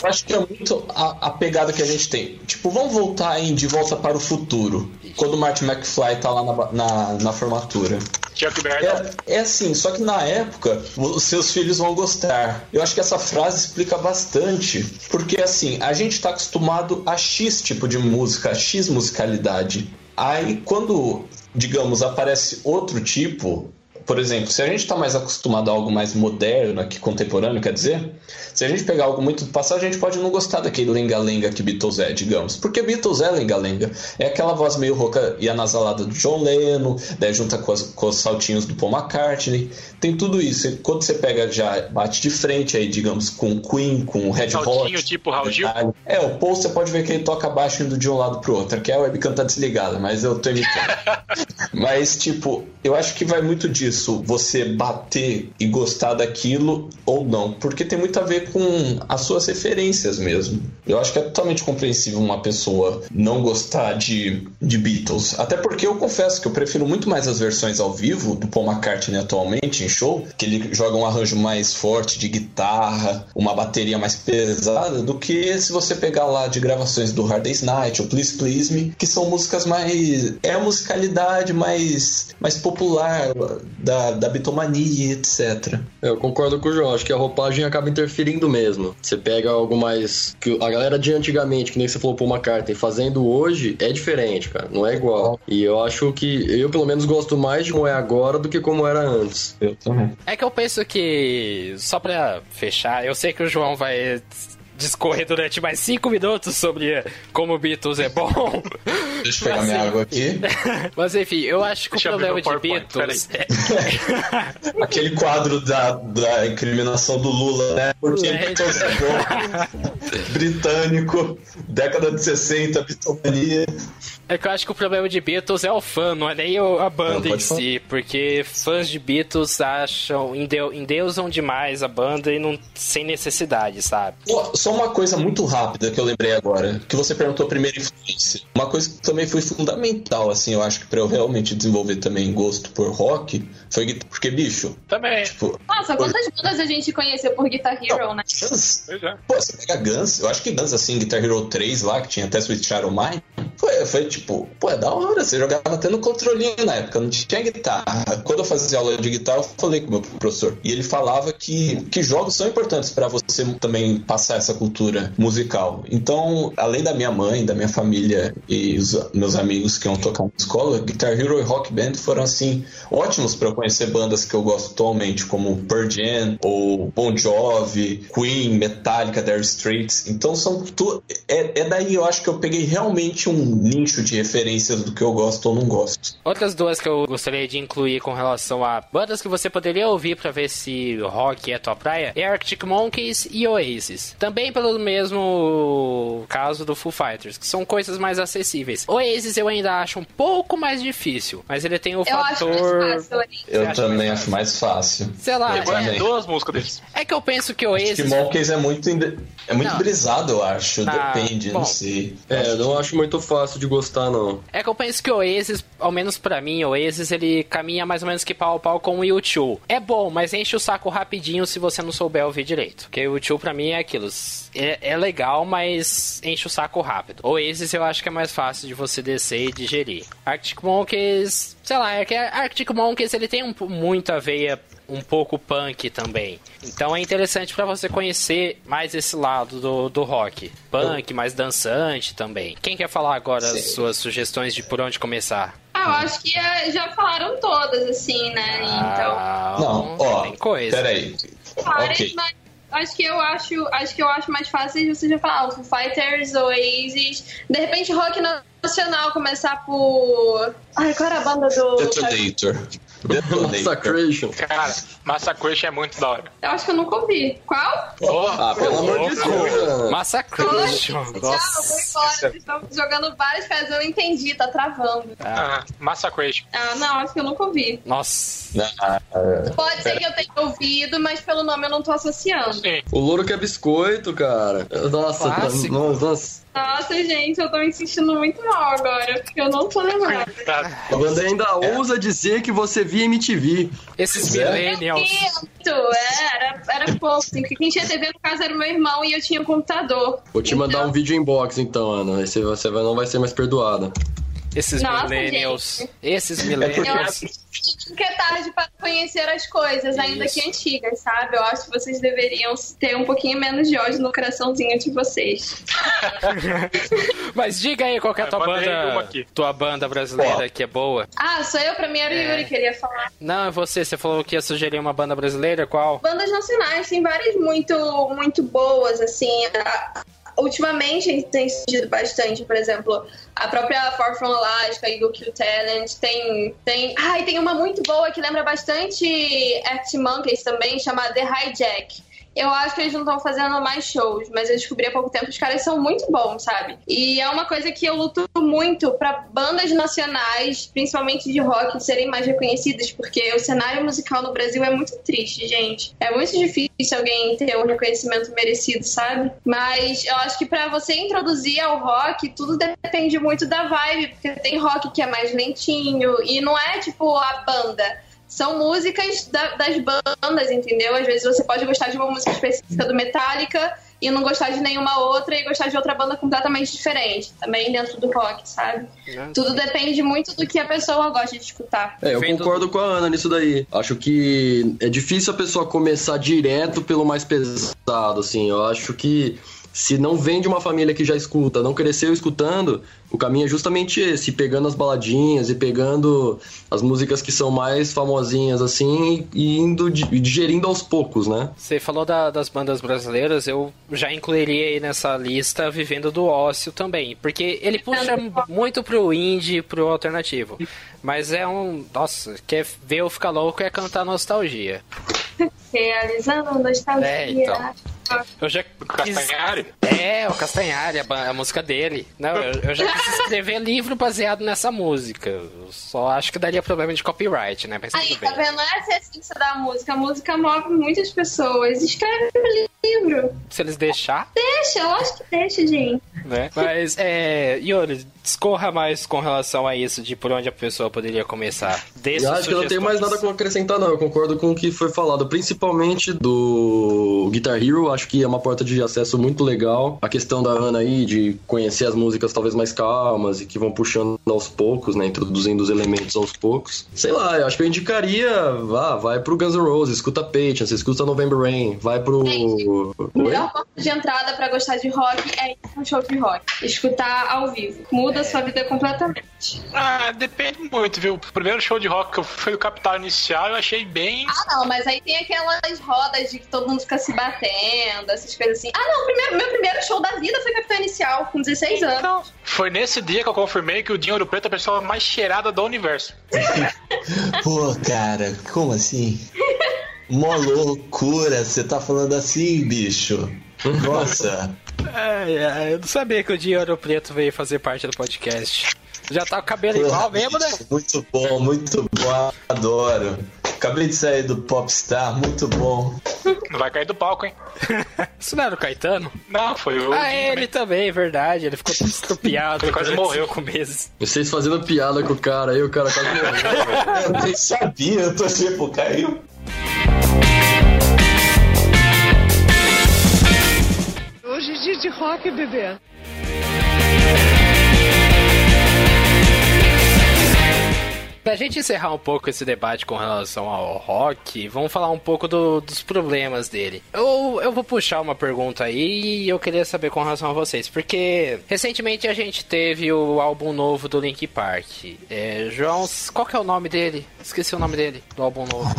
Eu acho que é muito a, a pegada que a gente tem. Tipo, vamos voltar em De Volta para o Futuro. Quando o Martin McFly tá lá na, na, na formatura.
Chuck Berry.
É, é assim, só que na época os seus filhos vão gostar. Eu acho que essa frase explica bastante. Porque assim, a gente tá acostumado a X tipo de música, a X musicalidade. Aí quando, digamos, aparece outro tipo. Por exemplo, se a gente está mais acostumado a algo mais moderno, aqui contemporâneo, quer dizer, se a gente pegar algo muito do passado, a gente pode não gostar daquele lenga-lenga que Beatles é, digamos. Porque Beatles é lenga-lenga. É aquela voz meio rouca e anasalada do John Lennon, daí junta com, as- com os saltinhos do Paul McCartney. Tem tudo isso. E quando você pega já, bate de frente aí, digamos, com Queen, com Red
Saltinho
Hot.
tipo Raul Gil?
É, o Paul você pode ver que ele toca baixo indo de um lado pro outro. Aqui a webcam tá desligada, mas eu tô imitando. (laughs) Mas, tipo, eu acho que vai muito disso, você bater e gostar daquilo ou não, porque tem muito a ver com as suas referências mesmo. Eu acho que é totalmente compreensível uma pessoa não gostar de, de Beatles, até porque eu confesso que eu prefiro muito mais as versões ao vivo do Paul McCartney atualmente em show, que ele joga um arranjo mais forte de guitarra, uma bateria mais pesada, do que se você pegar lá de gravações do Hard Day's Night ou Please Please Me, que são músicas mais. é a musicalidade mais, mais popular da, da bitomania, etc.
Eu concordo com o João, acho que a roupagem acaba interferindo mesmo. Você pega algo mais. que A galera de antigamente, que nem você falou Paul McCartney, fazendo hoje é diferente, cara. Não é igual. E eu acho que eu, pelo menos, gosto mais de como é agora do que como era antes.
Eu também.
É que eu penso que, só pra fechar, eu sei que o João vai discorrer durante mais cinco minutos sobre como o Beatles é bom.
Deixa eu pegar minha água aqui. (laughs)
Mas enfim, eu acho que
Deixa
o problema de Beatles. é-
Aquele quadro da, da incriminação do Lula, né? Porque
É.
Beatles é bom. (laughs) Britânico, década de 60, bitomania.
É que eu acho que o problema de Beatles é o fã, não é nem o- a
Não,
banda em
pode falar.
si. Porque fãs de Beatles acham, endeu, endeusam demais a banda e não sem necessidade, sabe?
Só uma coisa muito rápida que eu lembrei agora, que você perguntou a primeira influência. Uma coisa que também foi fundamental, assim, eu acho que pra eu realmente desenvolver também gosto por rock, foi guitarra. Porque, bicho,
Também.
tipo,
Nossa, quantas bandas a gente conheceu por Guitar Hero, né?
Guns.
Pois é.
Pô, você pega Guns, eu acho que Guns, assim, Guitar Hero 3 lá, que tinha até Sweet Child O' Mine, foi, foi, tipo, pô, é da hora. Você jogava até no controlinho na época, não tinha guitarra. Quando eu fazia aula de guitarra, eu falei com o meu professor. E ele falava que, que jogos são importantes para você também passar essa cultura musical. Então, além da minha mãe, da minha família e os meus amigos que iam tocar na escola, Guitar Hero e Rock Band foram, assim, ótimos para conhecer bandas que eu gosto atualmente, como Pearl Jam, ou Bon Jovi, Queen, Metallica, Dire Straits. Então, são tu, é, é daí eu acho que eu peguei realmente um nicho de referências do que eu gosto ou não gosto.
Outras duas que eu gostaria de incluir com relação a bandas que você poderia ouvir para ver se rock é tua praia é Arctic Monkeys e Oasis. Também pelo mesmo caso do Foo Fighters, que são coisas mais acessíveis. Oasis eu ainda acho um pouco mais difícil, mas ele tem o
Eu acho
fator.
mais fácil.
Eu também
mais
acho mais fácil.
Sei lá,
Eu
é,
duas músicas deles.
é que eu penso que
Acho
Oasis.
que Monkeys é muito, é muito
Não.
brisado, eu acho.
Ah,
Depende,
bom.
não sei.
É, eu não acho muito fácil de gostar, não.
É que eu penso que o Oasis, ao menos pra mim, o Oasis ele caminha mais ou menos que pau a pau com o U2. É bom, mas enche o saco rapidinho se você não souber ouvir direito. Porque o U2 pra mim é aquilo. É, é legal, mas enche o saco rápido. O Oasis eu acho que é mais fácil de você descer e digerir. Arctic Monkeys, sei lá, é que Arctic Monkeys ele tem um, muita veia um pouco punk também. Então é interessante pra você conhecer mais esse lado do, do rock. Punk, mais dançante também. Quem quer falar agora as
Sim.
suas sugestões de por onde começar?
Ah, eu acho que é, já falaram todas, assim, né? Então,
Ah,
Não, ó,
tem coisa.
peraí.
várias,
Ok.
mas acho que eu acho, acho que eu acho mais fácil você já falar, Foo Fighters, Oasis, de repente rock nacional começar por. Ai, qual era a banda do.
Detonator.
Massacration.
Cara, Massacration é muito da hora.
Eu acho que eu nunca ouvi. Qual?
Ah, pelo amor de Deus.
Massacration.
Tchau, vou embora. Estão jogando várias coisas, eu não entendi, tá travando.
Ah, Massacration.
Ah, não, acho que eu nunca ouvi.
Nossa.
Ah,
Pode ser que eu tenha ouvido, mas pelo nome eu não tô associando.
Sim.
O louro que é biscoito, cara. Nossa, nossa, nossa.
Nossa, gente, eu tô me sentindo muito mal agora, porque eu não tô lembrada.
Tá.
A banda ainda ousa dizer que você via MTV.
Esses
é.
millennials.
É, era, era pouco, assim, porque quem tinha TV no caso era o meu irmão e eu tinha um computador.
Vou te mandar
Então-
um vídeo inbox então, Ana. Aí você, você não vai ser mais perdoada.
Esses
Nossa,
millennials.
gente.
Esses
Eu
millennials.
acho que é tarde para conhecer as coisas, ainda
Isso.
que antigas, sabe? Eu acho que vocês deveriam ter um pouquinho menos de ódio no coraçãozinho de vocês. (laughs)
Mas diga aí qual que é a tua
Eu
banda. Tua banda brasileira que é boa.
Ah, sou eu? Pra mim era o
É.
Yuri que ele ia falar.
Não, é você. Você falou que ia sugerir uma banda brasileira. Qual?
Bandas nacionais, tem várias muito, muito boas, assim. A- Ultimamente tem surgido bastante, por exemplo, a própria Far From Alaska, Eagle Kill Talent, tem, tem... Ai, tem uma muito boa que lembra bastante Arctic Monkeys também, chamada The Hijack. Eu acho que eles não estão fazendo mais shows, mas eu descobri há pouco tempo que os caras são muito bons, sabe? E é uma coisa que eu luto muito pra bandas nacionais, principalmente de rock, serem mais reconhecidas, porque o cenário musical no Brasil é muito triste, gente. É muito difícil alguém ter um reconhecimento merecido, sabe? Mas eu acho que pra você introduzir ao rock, tudo depende muito da vibe, porque tem rock que é mais lentinho e não é tipo a banda são músicas da- das bandas, entendeu? Às vezes você pode gostar de uma música específica do Metallica e não gostar de nenhuma outra e gostar de outra banda completamente diferente, também dentro do rock, sabe? Tudo depende muito do que a pessoa gosta de escutar.
É, eu concordo com a Ana nisso daí. Acho que é difícil a pessoa começar direto pelo mais pesado, assim. Eu acho que se não vem de uma família que já escuta, não cresceu escutando, o caminho é justamente esse, pegando as baladinhas e pegando as músicas que são mais famosinhas, assim, e indo di- digerindo aos poucos, né?
Você falou da- das bandas brasileiras, eu já incluiria aí nessa lista Vivendo do Ócio também, porque ele puxa muito pro indie e pro alternativo. Mas é um. Nossa, quer ver eu ficar louco é cantar nostalgia. (laughs)
Realizando nostalgia.
É, então. Eu já quis...
Castanhari?
É, o Castanhari, a, a música dele. Não, eu, eu já quis escrever (laughs) livro baseado nessa música. Eu só acho que daria problema de copyright, né? Mas
Aí, tá vendo? Essa é a essência da música. A música move muitas pessoas. Escreve um livro.
Se eles deixar.
Deixa, eu acho que deixa, gente.
né? Mas, é, Yuri, discorra mais com relação a isso, de por onde a pessoa poderia começar.
Eu acho que eu não tenho mais nada a acrescentar, não. Eu concordo com o que foi falado, principalmente do Guitar Hero. Acho que é uma porta de acesso muito legal. A questão da Ana aí, de conhecer as músicas talvez mais calmas e que vão puxando aos poucos, né? Introduzindo os elementos aos poucos. Sei lá, eu acho que eu indicaria, vá, vai pro Guns N' Roses, escuta Patience, escuta November Rain, vai pro.
Gente,
Oi?
Melhor porta de entrada pra gostar de rock é ir pra um show de rock. Escutar ao vivo. Muda a sua vida completamente.
Ah, depende muito, viu? O primeiro show de rock que eu fui o Capital Inicial, eu achei bem.
Ah, não, mas aí tem aquelas rodas de que todo mundo fica se batendo, essas coisas assim. Ah, não, primeiro, meu primeiro show da vida foi Capitão Inicial, com 16 anos.
Então, foi nesse dia que eu confirmei que o Dinho Ouro Preto é a pessoa mais cheirada do universo. (laughs)
Pô, cara, como assim? Mó loucura, você tá falando assim, bicho. Nossa.
É, é, eu não sabia que o Dinheiro Preto veio fazer parte do podcast. Já tá com o cabelo igual mesmo, né?
Muito bom, muito bom, adoro. Acabei de sair do Popstar, muito bom.
Não vai cair do palco, hein? (laughs)
Isso não era o Caetano?
Não, foi o.
Ah,
Dinho
ele
também.
também, é verdade. Ele ficou (laughs) todo estrupiado.
Ele quase morreu.
cinco meses.
Vocês fazendo piada com o cara aí, o cara quase morreu. (laughs)
Eu nem sabia, eu tô tipo, caiu.
Hoje é dia de rock, bebê.
Pra gente encerrar um pouco esse debate com relação ao rock, vamos falar um pouco do- dos problemas dele. Eu, eu vou puxar uma pergunta aí e eu queria saber com relação a vocês, porque recentemente a gente teve o álbum novo do Link Park. É, João, qual que é o nome dele? Esqueci o nome dele, do álbum novo.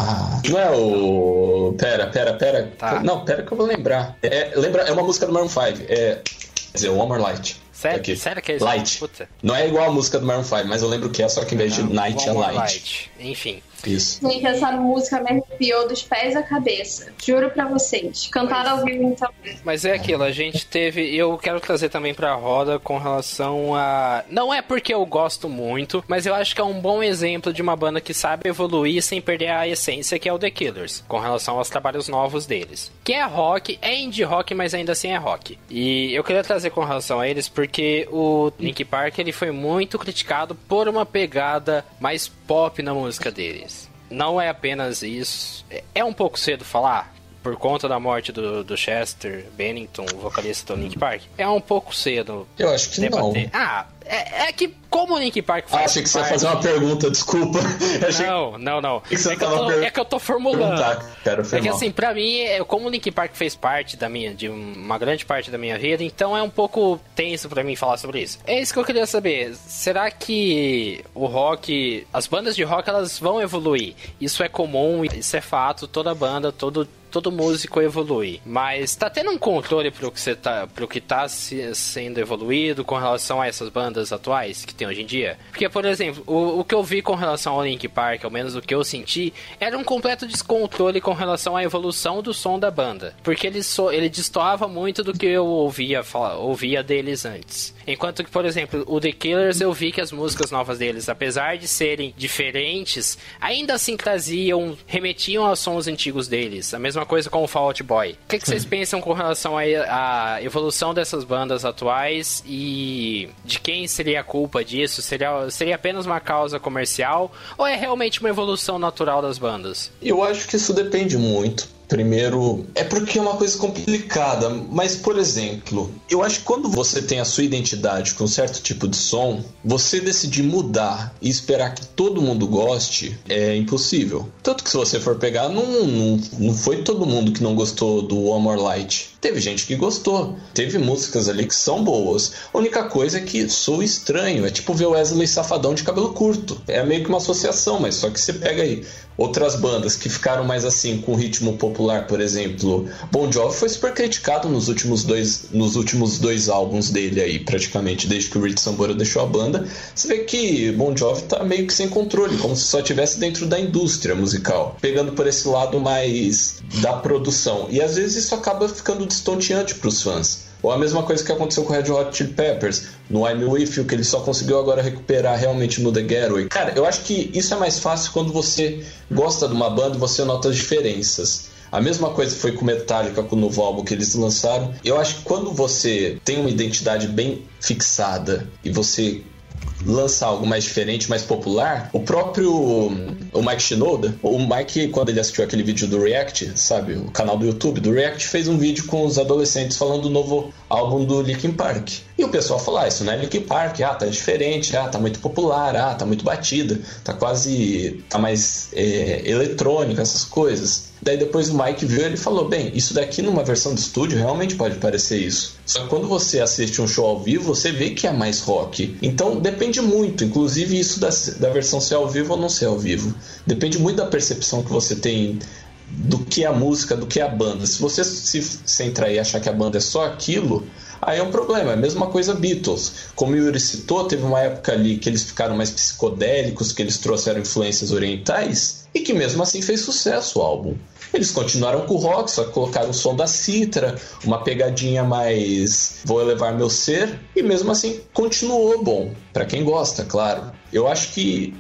Não é o. Pera, pera, pera.
Tá.
Não, pera que eu vou lembrar. É, lembra, é uma música do Maroon 5. É. Quer dizer, One More Light.
Sério?
Aqui.
Sério que é isso?
Light.
Puta.
Não é igual a música do Maroon 5, mas eu lembro que é, só que em vez de Night é
More
Light.
Enfim.
Isso.
Gente, essa música me arrepiou dos pés à cabeça. Juro pra vocês. Cantar ao vivo, então.
Mas é aquilo, a gente teve. Eu quero trazer também pra roda com relação a. Não é porque eu gosto muito, mas eu acho que é um bom exemplo de uma banda que sabe evoluir sem perder a essência, que é o The Killers, com relação aos trabalhos novos deles. Que é rock, é indie rock, mas ainda assim é rock. E eu queria trazer com relação a eles porque o Link Park ele foi muito criticado por uma pegada mais pop na música deles. Não é apenas isso. É- É um pouco cedo falar, por conta da morte do, do Chester Bennington, o vocalista do Link Park, é um pouco cedo
Eu acho que
debater.
não.
Ah, é, é que como o Link Park
Ah,
faz
achei que você ia fazer uma pergunta, desculpa. (laughs)
Não, não, não.
que
É que, tô,
per-
é que eu tô formulando. É que assim, pra mim, é- como o Link Park fez parte da minha, de uma grande parte da minha vida, então é um pouco tenso pra mim falar sobre isso. É isso que eu queria saber. Será que o rock, as bandas de rock, elas vão evoluir? Isso é comum, isso é fato, toda banda, todo todo músico evolui, mas tá tendo um controle pro que você tá, pro que tá se- sendo evoluído com relação a essas bandas atuais que tem hoje em dia? Porque, por exemplo, o, o que eu vi com relação ao Link Park, ao menos o que eu senti, era um completo descontrole com relação à evolução do som da banda, porque ele so, ele destoava muito do que eu ouvia falar, ouvia deles antes. Enquanto que, por exemplo, o The Killers eu vi que as músicas novas deles, apesar de serem diferentes, ainda assim traziam, remetiam aos sons antigos deles. A mesma coisa com o Fall Out Boy. O que, que vocês pensam com relação à à evolução dessas bandas atuais e de quem seria a culpa disso? Seria, seria apenas uma causa comercial ou é realmente uma evolução natural das bandas?
Eu acho que isso depende muito. Primeiro, é porque é uma coisa complicada, mas por exemplo, eu acho que quando você tem a sua identidade com um certo tipo de som, você decidir mudar e esperar que todo mundo goste é impossível. Tanto que se você for pegar, não, não, não foi todo mundo que não gostou do One More Light. Teve gente que gostou, teve músicas ali que são boas. A única coisa é que sou estranho, é tipo ver Wesley Safadão de cabelo curto. É meio que uma associação, mas só que você pega aí outras bandas que ficaram mais assim com ritmo popular, por exemplo, Bon Jovi foi super criticado nos últimos dois, nos últimos dois álbuns dele aí, praticamente, desde que o Rich Sambora deixou a banda. Você vê que Bon Jovi tá meio que sem controle, como se só estivesse dentro da indústria musical, pegando por esse lado mais da produção. E às vezes isso acaba ficando destonteante pros fãs. Ou a mesma coisa que aconteceu com o Red Hot Chili Peppers, no I'm With You, que ele só conseguiu agora recuperar realmente no The Getaway. Cara, eu acho que isso é mais fácil quando você gosta de uma banda e você nota as diferenças. A mesma coisa foi com Metallica, com o novo álbum que eles lançaram. Eu acho que quando você tem uma identidade bem fixada e você lançar algo mais diferente, mais popular, o próprio o Mike Shinoda, o Mike, quando ele assistiu aquele vídeo do React, sabe, o canal do YouTube do React, fez um vídeo com os adolescentes falando do novo álbum do Linkin Park. E o pessoal falou, ah, isso não é Linkin Park, ah, tá diferente, ah, tá muito popular, ah, tá muito batida, tá quase, tá mais é, eletrônico, essas coisas. Daí depois o Mike viu ele falou: Bem, isso daqui numa versão do estúdio realmente pode parecer isso. Só que quando você assiste um show ao vivo, você vê que é mais rock. Então depende muito, inclusive isso da, da versão ser ao vivo ou não ser ao vivo. Depende muito da percepção que você tem do que a música, do que a banda. Se você se centrar e achar que a banda é só aquilo, aí é um problema. É a mesma coisa Beatles. Como o Yuri citou, teve uma época ali que eles ficaram mais psicodélicos, que eles trouxeram influências orientais, e que mesmo assim fez sucesso o álbum. Eles continuaram com o rock, só colocaram o som da citra, uma pegadinha mais vou elevar meu ser, e mesmo assim continuou bom, para quem gosta, claro. Eu acho que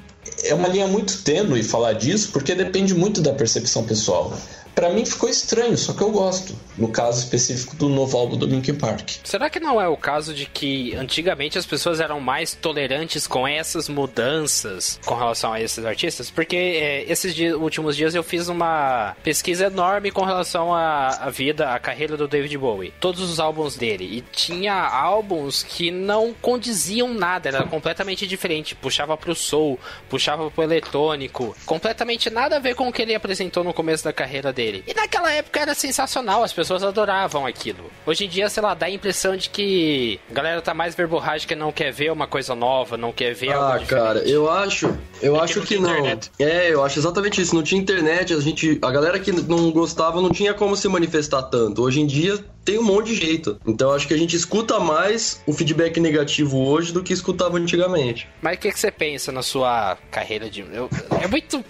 é uma linha muito tênue falar disso, porque depende muito da percepção pessoal para mim ficou estranho, só que eu gosto. No caso específico do novo álbum do Linkin Park.
Será que não é o caso de que antigamente as pessoas eram mais tolerantes com essas mudanças com relação a esses artistas? Porque é, esses dias, últimos dias eu fiz uma pesquisa enorme com relação à, vida, à carreira do David Bowie. Todos os álbuns dele. E tinha álbuns que não condiziam nada, era completamente diferente. Puxava pro soul, puxava pro eletrônico. Completamente nada a ver com o que ele apresentou no começo da carreira dele dele. E naquela época era sensacional, as pessoas adoravam aquilo. Hoje em dia, sei lá, dá a impressão de que a galera tá mais verborrágica, não quer ver uma coisa nova, não quer ver
ah,
algo
cara, eu acho, eu acho que não. Internet. É, eu acho exatamente isso. Não tinha internet, a gente, a galera que não gostava não tinha como se manifestar tanto. Hoje em dia tem um monte de jeito. Então acho que a gente escuta mais o feedback negativo hoje do que escutava antigamente.
Mas o que, que você pensa na sua carreira de. Eu, é muito.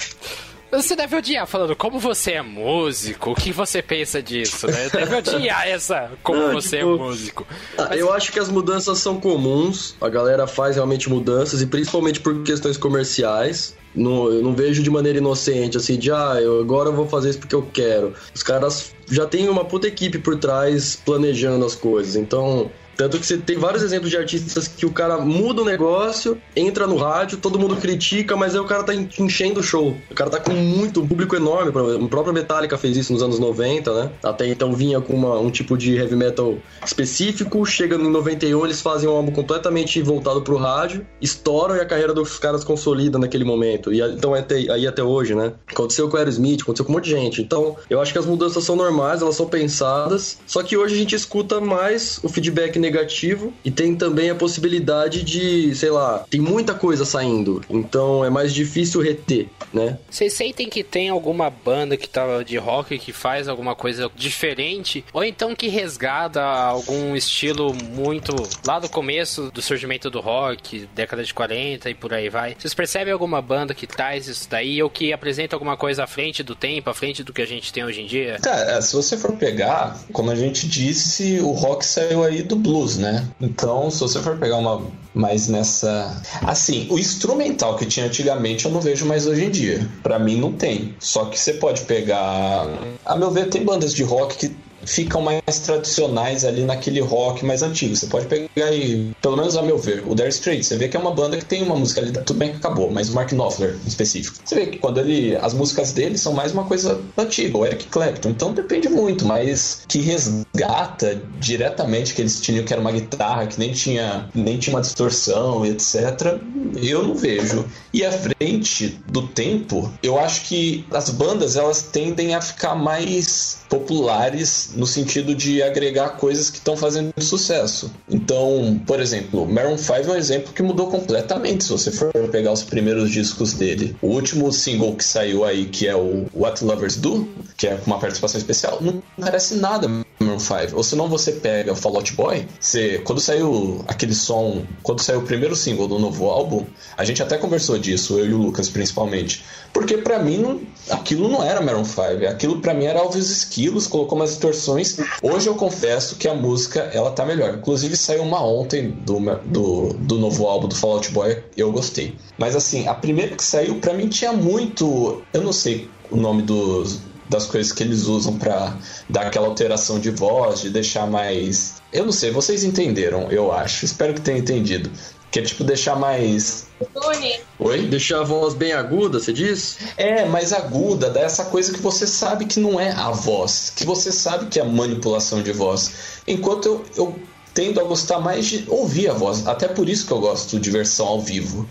Você deve odiar falando como você é músico, o que você pensa disso, né? Deve odiar essa como não, você é tipo, é músico.
Ah, Mas... Eu acho que as mudanças são comuns, a galera faz realmente mudanças, e principalmente por questões comerciais. Não, eu não vejo de maneira inocente, assim, de ah, eu agora vou fazer isso porque eu quero. Os caras já têm uma puta equipe por trás planejando as coisas. Então, tanto que você tem vários exemplos de artistas que o cara muda o negócio, entra no rádio, todo mundo critica, mas aí o cara tá enchendo o show. O cara tá com muito, um público enorme. O próprio Metallica fez isso nos anos 90, né? Até então vinha com uma, um tipo de heavy metal específico. Chega em 91, eles fazem um álbum completamente voltado pro rádio, estouram e a carreira dos caras consolida naquele momento. E então até, aí até hoje, né? Aconteceu com o Aerosmith, aconteceu com um monte de gente. Então, eu acho que as mudanças são normais, elas são pensadas. Só que hoje a gente escuta mais o feedback negativo e tem também a possibilidade de, sei lá, tem muita coisa saindo, então é mais difícil reter, né?
Vocês sentem que tem alguma banda que tá de rock que faz alguma coisa diferente ou então que resgata algum estilo muito lá do começo do surgimento do rock, década de 40 e por aí vai. Vocês percebem alguma banda que traz isso daí ou que apresenta alguma coisa à frente do tempo, à frente do que a gente tem hoje em dia?
Cara, se você for pegar, como a gente disse, o rock saiu aí do blues, né? Então, se você for pegar uma mais nessa. Assim, o instrumental que tinha antigamente eu não vejo mais hoje em dia. Para mim não tem. Só que você pode pegar. A meu ver, tem bandas de rock que ficam mais tradicionais ali naquele rock mais antigo. Você pode pegar aí, pelo menos a meu ver, o Dire Straits. Você vê que é uma banda que tem uma música ali, tudo bem que acabou, mas o Mark Knopfler em específico. Você vê que quando ele, as músicas dele são mais uma coisa antiga, o Eric Clapton. Então depende muito, mas que resgata diretamente que eles tinham que era uma guitarra que nem tinha nem tinha uma distorção, etc. Eu não vejo. E à frente do tempo, eu acho que as bandas elas tendem a ficar mais populares no sentido de agregar coisas que estão fazendo sucesso. Então, por exemplo, Maroon 5 é um exemplo que mudou completamente se você for pegar os primeiros discos dele. O último single que saiu aí, que é o What Lovers Do, que é uma participação especial, não parece nada Maroon 5. Ou senão você pega o Fall Out Boy, você, quando saiu aquele som, quando saiu o primeiro single do novo álbum, a gente até conversou disso, eu e o Lucas principalmente. Porque para mim não, aquilo não era Maroon 5, aquilo para mim era Alves Esquilos, colocou umas distorções. Hoje eu confesso que a música ela tá melhor. Inclusive saiu uma ontem do, do, do novo álbum do Fall Out Boy, eu gostei. Mas assim, a primeira que saiu para mim tinha muito, eu não sei o nome dos das coisas que eles usam para dar aquela alteração de voz, de deixar mais. Eu não sei, vocês entenderam, eu acho. Espero que tenham entendido. Que é tipo deixar mais.
Tune.
Oi?
Deixar a voz bem aguda, você diz?
É, mais aguda, dá essa coisa que você sabe que não é a voz, que você sabe que é manipulação de voz. Enquanto eu, eu tendo a gostar mais de ouvir a voz, até por isso que eu gosto de versão ao vivo.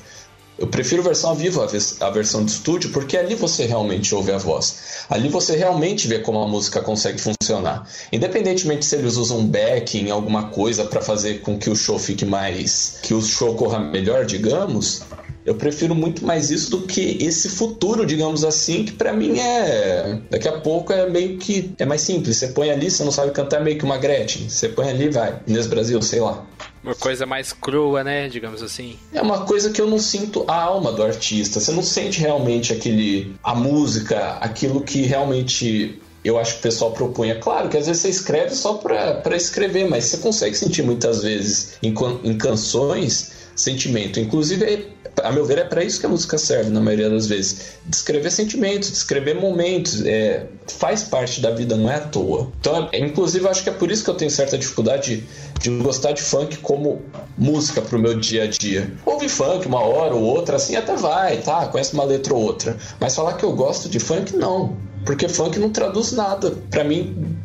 Eu prefiro versão ao vivo a versão de estúdio, porque ali você realmente ouve a voz. Ali você realmente vê como a música consegue funcionar. Independentemente se eles usam backing, alguma coisa para fazer com que o show fique mais. que o show corra melhor, digamos. Eu prefiro muito mais isso do que esse futuro, digamos assim, que pra mim é. Daqui a pouco é meio que. É mais simples. Você põe ali, você não sabe cantar, é meio que uma Gretchen. Você põe ali, vai. Inês Brasil, sei lá.
Uma coisa mais crua, né? Digamos assim.
É uma coisa que eu não sinto a alma do artista. Você não sente realmente aquele. a música, aquilo que realmente. Eu acho que o pessoal propunha. Claro que às vezes você escreve só pra, pra escrever, mas você consegue sentir muitas vezes em, em canções sentimento. Inclusive, a meu ver, é para isso que a música serve na maioria das vezes. Descrever sentimentos, descrever momentos. É, faz parte da vida, não é à toa. Então, é- inclusive, acho que é por isso que eu tenho certa dificuldade de gostar de funk como música pro meu dia a dia. Ouvir funk uma hora ou outra, assim até vai, tá? Conhece uma letra ou outra. Mas falar que eu gosto de funk, não. Porque funk não traduz nada. Pra mim,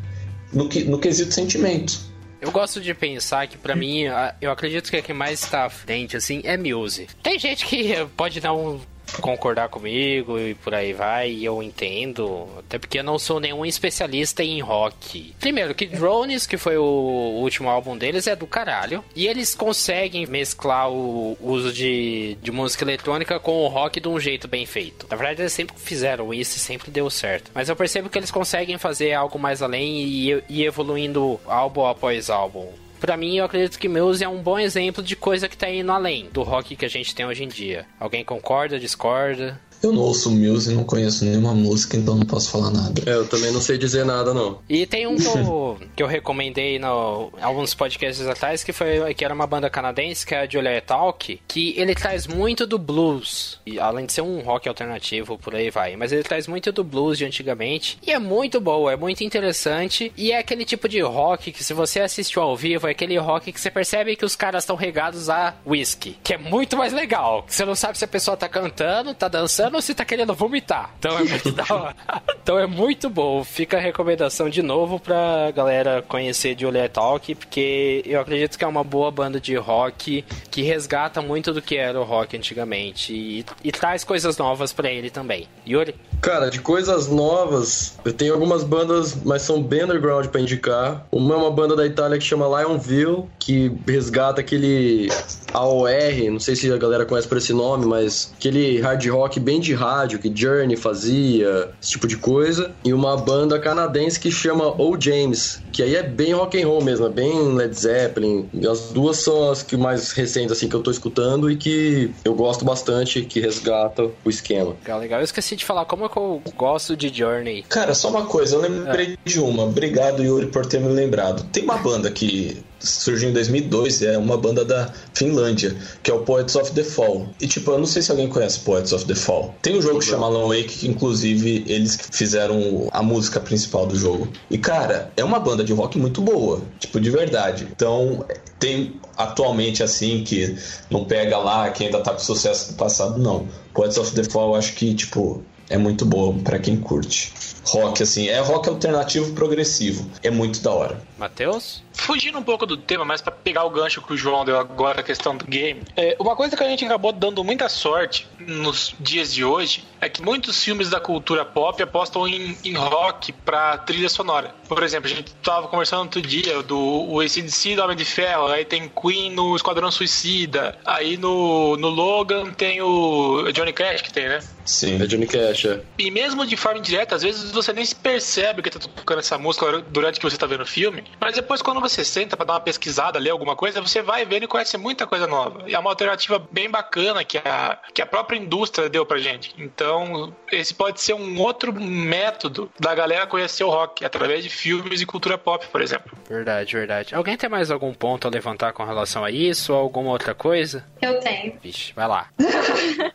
no, que, no quesito sentimento.
Eu gosto de pensar que, pra mim, eu acredito que a que mais está à frente, assim, é Muse. Tem gente que pode não concordar comigo e por aí vai, e eu entendo, até porque eu não sou nenhum especialista em rock. Primeiro, que Drones, que foi o último álbum deles, é do caralho, e eles conseguem mesclar o uso de, de música eletrônica com o rock de um jeito bem feito. Na verdade, eles sempre fizeram isso e sempre deu certo. Mas eu percebo que eles conseguem fazer algo mais além e ir evoluindo álbum após álbum. Pra mim, eu acredito que Muse é um bom exemplo de coisa que tá indo além do rock que a gente tem hoje em dia. Alguém concorda, discorda?
Eu não ouço Muse, não conheço nenhuma música, então não posso falar nada.
É, eu também não sei dizer nada, não.
E tem um que eu, (laughs) que eu recomendei no, alguns podcasts atrás, que foi que era uma banda canadense, que é a Julia Talk, que ele traz muito do blues. E, além de ser um rock alternativo, por aí vai. Mas ele traz muito do blues de antigamente. E é muito boa, é muito interessante. E é aquele tipo de rock que se você assistiu ao vivo, é aquele rock que você percebe que os caras estão regados a whisky. Que é muito mais legal. Que você não sabe se a pessoa tá cantando, tá dançando ou se tá querendo vomitar. Então é muito da (laughs) hora. Então é muito bom. Fica a recomendação de novo pra galera conhecer Juliet Talk, porque eu acredito que é uma boa banda de rock que resgata muito do que era o rock antigamente e, e traz coisas novas pra ele também. Yuri?
Cara, de coisas novas, eu tenho algumas bandas, mas são bem underground pra indicar. Uma é uma banda da Itália que chama Lionville, que resgata aquele AOR, não sei se a galera conhece por esse nome, mas aquele hard rock bem de rádio que Journey fazia, esse tipo de coisa. E uma banda canadense que chama O James, que aí é bem rock and roll mesmo, é bem Led Zeppelin. E as duas são as que mais recentes assim que eu tô escutando e que eu gosto bastante, que resgata o esquema.
Legal, legal. Eu esqueci de falar como é que eu gosto de Journey.
Cara, só uma coisa, eu lembrei de uma. Obrigado, Yuri, por ter me lembrado. Tem uma banda que surgiu em 2002, é uma banda da Finlândia, que é o Poets of the Fall. E tipo, eu não sei se alguém conhece Poets of the Fall. Tem um jogo que chama Alan Wake, que inclusive eles fizeram a música principal do jogo. E cara, é uma banda de rock muito boa, tipo, de verdade. Então, tem atualmente assim que não pega lá, que ainda tá com sucesso do passado, não. Poets of the Fall, eu acho que, tipo, é muito boa pra quem curte. Rock, assim, é rock alternativo progressivo. É muito da hora.
Matheus?
Fugindo um pouco do tema, mas pra pegar o gancho que o João deu agora, a questão do game, é, uma coisa que a gente acabou dando muita sorte nos dias de hoje é que muitos filmes da cultura pop apostam em, em rock pra trilha sonora. Por exemplo, a gente tava conversando outro dia do o ACDC do Homem de Ferro, aí tem Queen no Esquadrão Suicida, aí no, no Logan tem o Johnny Cash que tem, né?
Sim.
É Johnny Cash, é.
E mesmo de forma indireta, às vezes você nem se percebe que tá tocando essa música durante que você tá vendo o filme. Mas depois, quando você senta para dar uma pesquisada, ler alguma coisa, você vai vendo e conhece muita coisa nova. E é uma alternativa bem bacana que a, que a própria indústria deu pra gente. Então, esse pode ser um outro método da galera conhecer o rock, através de filmes e cultura pop, por exemplo.
Verdade, verdade. Alguém tem mais algum ponto a levantar com relação a isso ou alguma outra coisa?
Eu tenho.
Vixe, vai lá. (laughs)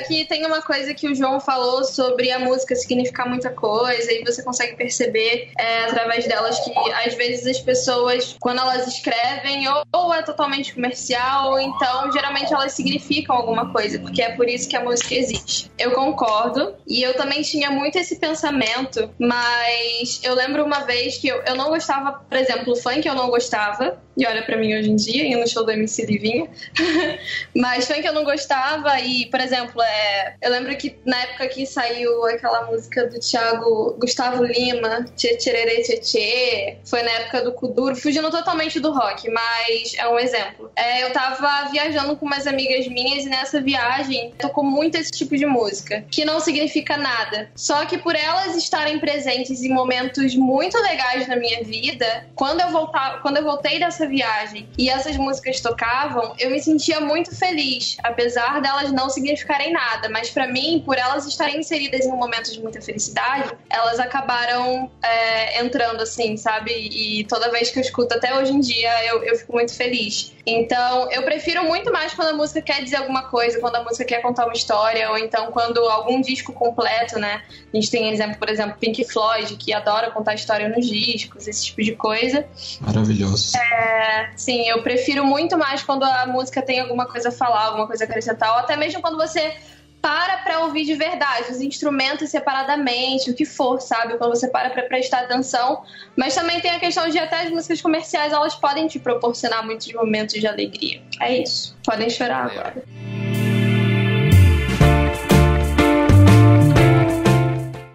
Aqui tem uma coisa que o João falou sobre a música significar muita coisa e você consegue perceber é, através delas que às vezes as pessoas, quando elas escrevem, ou, ou é totalmente comercial, ou então geralmente elas significam alguma coisa, porque é por isso que a música existe. Eu concordo e eu também tinha muito esse pensamento, mas eu lembro uma vez que eu, eu não gostava, por exemplo, funk eu não gostava, e olha pra mim hoje em dia, e no show do MC Livinha. (laughs) Mas funk eu não gostava, e, por exemplo, é, eu lembro que na época que saiu aquela música do Thiago Gustavo Lima, Tchê Tchererê Tchê Tchê, foi na época do Kuduro, fugindo totalmente do rock, mas é um exemplo. É, eu tava viajando com umas amigas minhas, e nessa viagem tocou muito esse tipo de música, que não significa nada. Só que por elas estarem presentes em momentos muito legais na minha vida, quando eu, voltar, quando eu voltei dessa viagem e essas músicas tocavam, eu me sentia muito feliz, apesar delas não significarem nada. Mas para mim, por elas estarem inseridas em um momento de muita felicidade, elas acabaram é, entrando assim, sabe? E toda vez que eu escuto, até hoje em dia, eu, eu fico muito feliz. Então, eu prefiro muito mais quando a música quer dizer alguma coisa, quando a música quer contar uma história, ou então quando algum disco completo, né? A gente tem exemplo, por exemplo, Pink Floyd, que adora contar história nos discos, esse tipo de coisa.
Maravilhoso.
É, sim, eu prefiro muito mais quando a música tem alguma coisa a falar, alguma coisa a acrescentar, ou até mesmo quando você para pra ouvir de verdade, os instrumentos separadamente, o que for, sabe? Quando você para pra prestar atenção. Mas também tem a questão de até as músicas comerciais, elas podem te proporcionar muitos momentos de alegria. É isso. Podem chorar agora.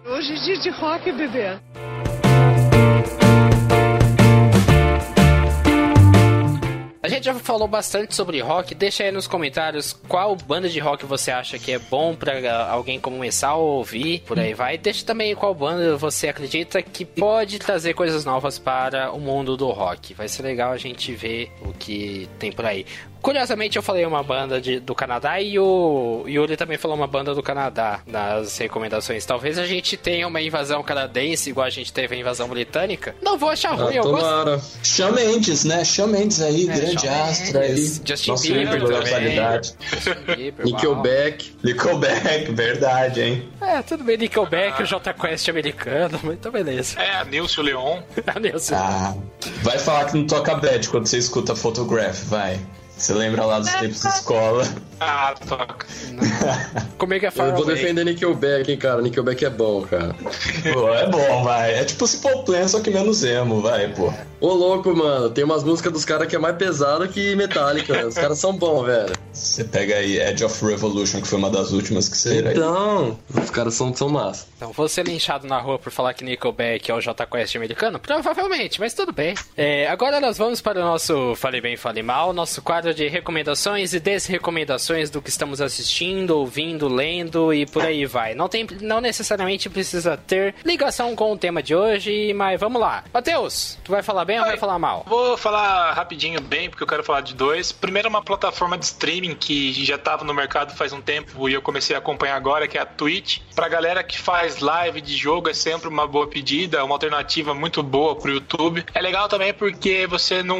Hoje é dia de rock, bebê.
A gente já falou bastante sobre rock. Deixa aí nos comentários qual banda de rock você acha que é bom pra alguém começar a ouvir. Por aí vai. Deixa também qual banda você acredita que pode trazer coisas novas para o mundo do rock. Vai ser legal a gente ver o que tem por aí. Curiosamente, eu falei uma banda de, do Canadá e o Yuri também falou uma banda do Canadá nas recomendações. Talvez a gente tenha uma invasão canadense, igual a gente teve a invasão britânica. Não vou achar ruim, eu gosto.
Shawn Mendes, né? Shawn Mendes aí,
É,
grande
Shawn
astro aí.
Justin
Nosso
Bieber
da atualidade. (laughs)
Nickelback.
Nickelback, verdade, hein?
É, tudo bem, Nickelback, o J Quest americano, (laughs) mas então beleza.
É, Nilson Leon. (laughs)
Nilson.
Ah, vai falar que não toca bad quando você escuta Photograph, vai. Você lembra lá dos tempos de escola?
Ah, toca.
Comigo é Far
Eu vou defender Nickelback, hein, cara. Nickelback é bom, cara.
Pô, é bom, vai. É tipo Simple Plan, só que menos emo, vai, pô.
Ô, louco, mano. Tem umas músicas dos caras que é mais pesada que Metallica? Os caras são bons, velho.
Você pega aí Edge of Revolution, que foi uma das últimas que saíram aí.
Então, os caras são, são massa.
Então, vou ser linchado na rua por falar que Nickelback é o J Quest americano? Provavelmente, mas tudo bem. É, agora nós vamos para o nosso Fale Bem, Fale Mal, nosso quadro de recomendações e desrecomendações do que estamos assistindo, ouvindo, lendo e por aí vai. Não, tem, não necessariamente precisa ter ligação com o tema de hoje, mas vamos lá. Matheus, tu vai falar bem ou vai
Oi.
falar mal?
Vou falar rapidinho bem, porque eu quero falar de dois. Primeiro, uma plataforma de streaming que já estava no mercado faz um tempo e eu comecei a acompanhar agora, que é a Twitch. Pra galera que faz live de jogo, é sempre uma boa pedida, uma alternativa muito boa pro YouTube. É legal também porque você não.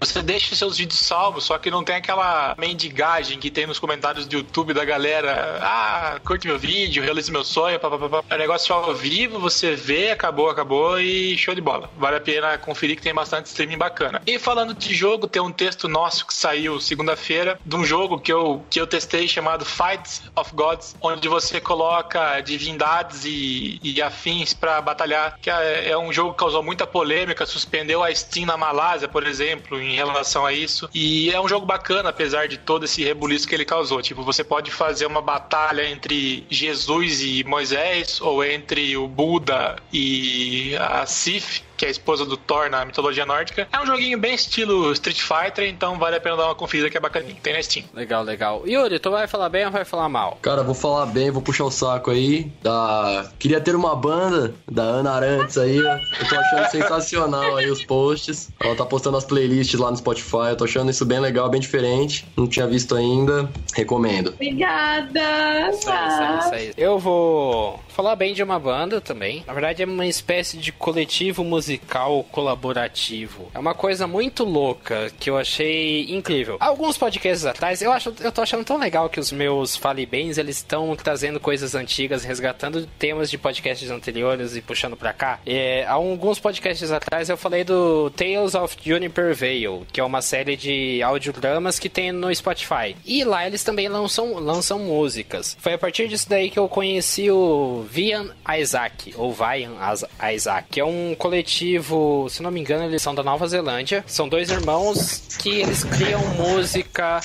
Você deixa seus vídeos salvos, só que não tem aquela mendigagem que tem nos comentários do YouTube da galera. Ah, curte meu vídeo, realize meu sonho, papapá. É negócio ao vivo, você vê, acabou, acabou e show de bola. Vale a pena conferir que tem bastante streaming bacana. E falando de jogo, tem um texto nosso que saiu segunda-feira de um jogo que eu, que eu testei chamado Fights of Gods, onde você coloca divindades e, e afins pra batalhar, que é, é um jogo que causou muita polêmica, suspendeu a Steam na Malásia, por exemplo, em relação a isso. E é um jogo bacana, apesar de todo esse rebuliço que ele causou. Tipo, você pode fazer uma batalha entre Jesus e Moisés, ou entre o Buda e a Sif, que é a esposa do Thor na mitologia nórdica. É um joguinho bem estilo Street Fighter, então vale a pena dar uma conferida que é bacaninha. Tem na Steam.
Legal, legal. Yuri, tu vai falar bem ou vai falar mal?
Cara, vou falar bem, vou puxar o saco aí. Da... Queria ter uma banda da Ana Arantes aí, ó. Eu tô achando (laughs) sensacional aí os posts. Ela tá postando as playlists lá no Spotify. Eu tô achando isso bem legal, bem diferente. Não tinha visto ainda. Recomendo.
Obrigada.
Isso aí, isso aí, isso aí. Eu vou falar bem de uma banda também. Na verdade, é uma espécie de coletivo musical colaborativo. É uma coisa muito louca que eu achei incrível. Alguns podcasts atrás, eu acho, eu tô achando tão legal que os meus Fale Bens, eles estão trazendo coisas antigas, resgatando temas de podcasts anteriores e puxando pra cá. É, há alguns podcasts atrás eu falei do Tales of Juniper Vale, que é uma série de audiodramas que tem no Spotify. E lá eles também lançam, lançam músicas. Foi a partir disso daí que eu conheci o Vian Isaac, ou Vian Isaac, que é um coletivo, se não me engano, eles são da Nova Zelândia. São dois irmãos que eles criam música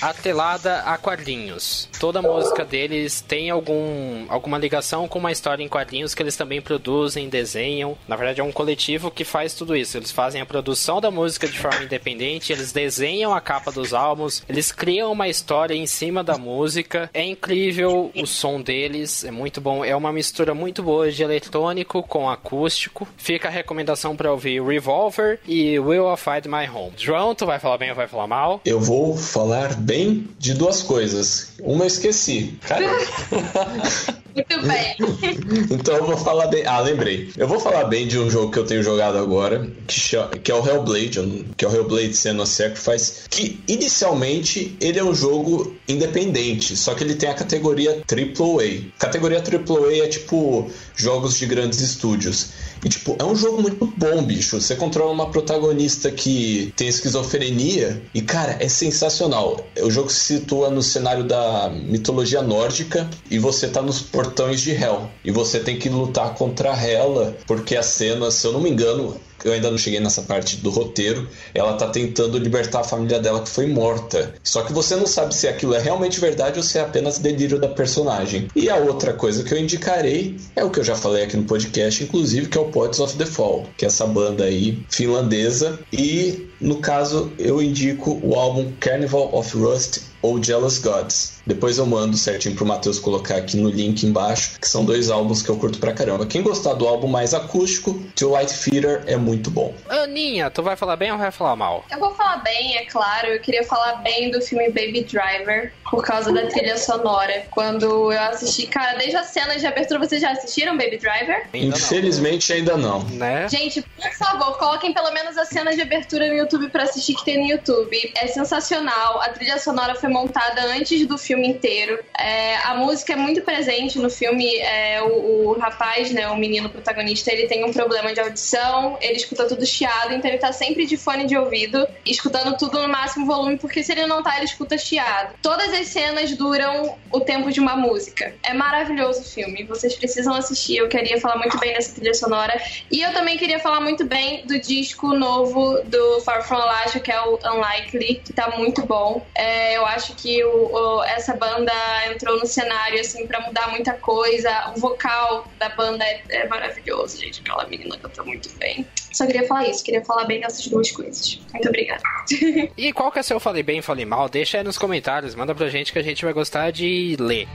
atrelada a quadrinhos. Toda música deles tem algum, alguma ligação com uma história em quadrinhos que eles também produzem, desenham. Na verdade, é um coletivo que faz tudo isso. Eles fazem a produção da música de forma independente, eles desenham a capa dos álbuns, eles criam uma história em cima da música. É incrível o som deles, é muito bom. É uma mistura muito boa de eletrônico com acústico. Fica a recomendação para ouvir Revolver e Will of Find My Home. João, tu vai falar bem ou vai falar mal?
Eu vou falar bem de duas coisas. Uma eu esqueci. Cara. (laughs)
Muito bem. (laughs)
então eu vou falar bem. Ah, lembrei. Eu vou falar bem de um jogo que eu tenho jogado agora, que, cha- que é o Hellblade, que é o Hellblade Senua Sacrifice, que inicialmente ele é um jogo independente, só que ele tem a categoria AAA. Categoria AAA é tipo jogos de grandes estúdios. E, tipo, é um jogo muito bom, bicho. Você controla uma protagonista que tem esquizofrenia e, cara, é sensacional. O jogo se situa no cenário da mitologia nórdica e você tá nos portões de Hell. E você tem que lutar contra ela, porque a cena, se eu não me engano, eu ainda não cheguei nessa parte do roteiro. Ela tá tentando libertar a família dela que foi morta. Só que você não sabe se aquilo é realmente verdade ou se é apenas delírio da personagem. E a outra coisa que eu indicarei é o que eu já falei aqui no podcast, inclusive, que é o Poets of the Fall, que é essa banda aí finlandesa. E no caso, eu indico o álbum Carnival of Rust ou Jealous Gods. Depois eu mando certinho pro Matheus colocar aqui no link embaixo, que são dois álbuns que eu curto pra caramba. Quem gostar do álbum mais acústico, To White Feeder é muito bom.
Aninha, tu vai falar bem ou vai falar mal?
Eu vou falar bem, é claro. Eu queria falar bem do filme Baby Driver por causa da trilha sonora. Quando eu assisti, cara, desde as cenas de abertura, vocês já assistiram Baby Driver?
Ainda
Infelizmente ainda não.
não, né?
Gente, por favor, coloquem pelo menos as cenas de abertura no YouTube pra assistir que tem no YouTube. É sensacional. A trilha sonora foi montada antes do filme inteiro. É, a música é muito presente no filme. É, o, o rapaz, né, o menino protagonista, ele tem um problema de audição. Ele escuta tudo chiado, então ele tá sempre de fone de ouvido, escutando tudo no máximo volume, porque se ele não tá, ele escuta chiado. Todas as cenas duram o tempo de uma música. É maravilhoso o filme. Vocês precisam assistir. Eu queria falar muito bem dessa trilha sonora. E eu também queria falar muito bem do disco novo do Far From Alaska, que é o Unlikely, que tá muito bom. É, eu acho que o, o- essa banda entrou no cenário, assim, pra mudar muita coisa. O vocal da banda é, é maravilhoso, gente. Aquela menina canta muito bem. Só queria falar isso, queria falar bem dessas duas coisas. Muito obrigada. (laughs)
E qual que é seu falei bem, falei mal? Deixa aí nos comentários, manda pra gente que a gente vai gostar de ler.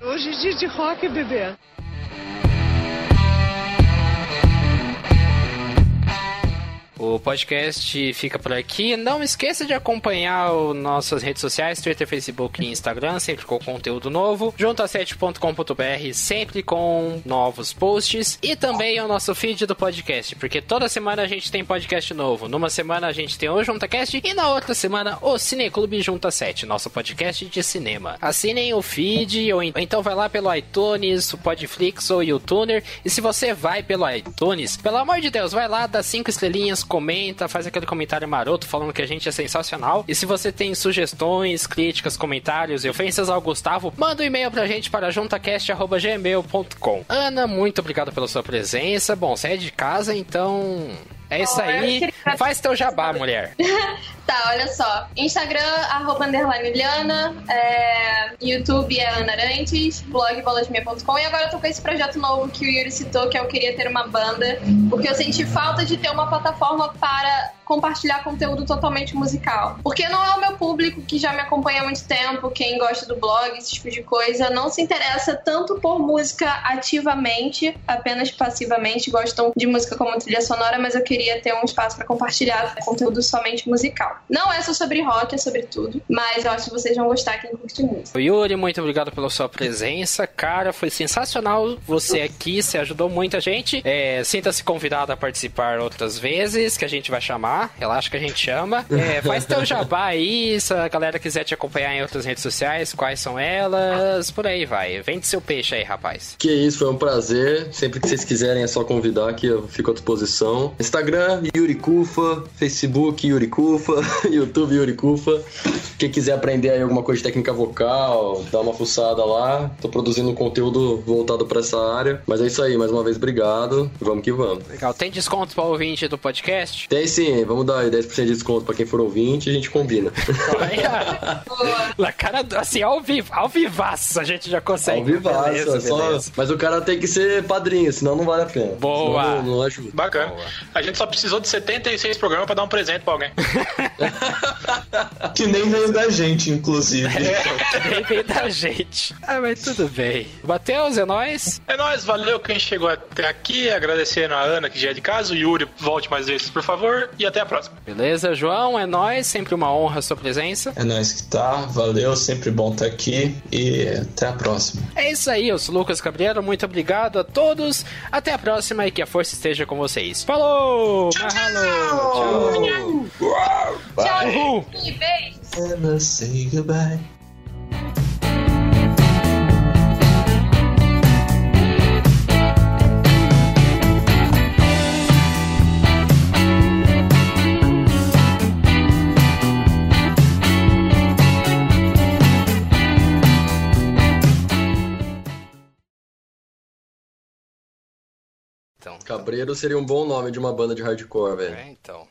Hoje é dia de rock, bebê.
O podcast fica por aqui. Não esqueça de acompanhar nossas redes sociais, Twitter, Facebook e Instagram, sempre com conteúdo novo. Junto a 7.com.br, sempre com novos posts. E também o nosso feed do podcast, porque toda semana a gente tem podcast novo. Numa semana a gente tem o JuntaCast e na outra semana o Cineclube Junta 7, nosso podcast de cinema. Assinem o feed ou então vai lá pelo iTunes, o Podflix ou o YouTuner. E se você vai pelo iTunes, pelo amor de Deus, vai lá, dá cinco estrelinhas, comenta, faz aquele comentário maroto falando que a gente é sensacional. E se você tem sugestões, críticas, comentários e ofensas ao Gustavo, manda um e-mail pra gente para juntacast.gmail.com. Ana, muito obrigado pela sua presença. Bom, você é de casa, então é isso aí. Faz teu jabá, mulher. (laughs)
Tá, olha só. Instagram, arroba Liana, é, YouTube é Ana Arantes, blog bolasminha.com e agora eu tô com esse projeto novo que o Yuri citou, que eu queria ter uma banda, porque eu senti falta de ter uma plataforma para compartilhar conteúdo totalmente musical. Porque não é o meu público que já me acompanha há muito tempo, quem gosta do blog, esse tipo de coisa, não se interessa tanto por música ativamente, apenas passivamente, gostam de música como trilha sonora, mas eu queria ter um espaço para compartilhar conteúdo somente musical. Não é só sobre rock, é sobre tudo, mas eu acho que vocês vão gostar quem curte música.
Yuri, muito obrigado pela sua presença. Cara, foi sensacional você aqui, você ajudou muita gente. É, Sinta-se convidado a participar outras vezes, que a gente vai chamar. Relaxa que a gente chama. É, (laughs) faz teu jabá aí, se a galera quiser te acompanhar em outras redes sociais, quais são elas, por aí vai. Vende seu peixe aí, rapaz.
Que isso, foi um prazer. Sempre que vocês quiserem é só convidar que eu fico à disposição. Instagram, Yuri Kufa. Facebook, Yuri Kufa. (laughs) YouTube, Yuri Kufa. Quem quiser aprender aí alguma coisa de técnica vocal, dá uma fuçada lá. Tô produzindo conteúdo voltado pra essa área. Mas é isso aí, mais uma vez, obrigado. Vamos que vamos.
Legal. Tem desconto para ouvinte do podcast?
Tem sim, vamos dar aí 10% de desconto pra quem for ouvinte e a gente combina. (laughs)
Na cara, assim, ao vivo, ao vivaço a gente já consegue.
Ao vivaço,
Beleza,
é só-
beleza.
Mas o cara tem que ser padrinho, senão não vale a pena.
Boa.
Senão não, não ajuda.
Bacana. A gente só precisou de 76 programas pra dar um presente pra alguém. (laughs)
Que nem veio da gente, inclusive.
Nem veio da gente. Ah, mas tudo bem. Matheus, é nóis?
É nóis, valeu quem chegou até aqui. Agradecendo a Ana, que já é de casa. O Yuri, volte mais vezes, por favor. E até a próxima.
Beleza, João, é nóis. Sempre uma honra a sua presença.
É nóis que tá, valeu, sempre bom estar aqui e até a próxima.
É isso aí, eu sou o Lucas Cabreiro. Muito obrigado a todos. Até a próxima e que a força esteja com vocês. Falou! Mahalo! Tchau!
Tchau,
Uhul.
e beijos!
Never say goodbye.
Então,
Cabreiro seria um bom nome de uma banda de hardcore, velho.
é, então.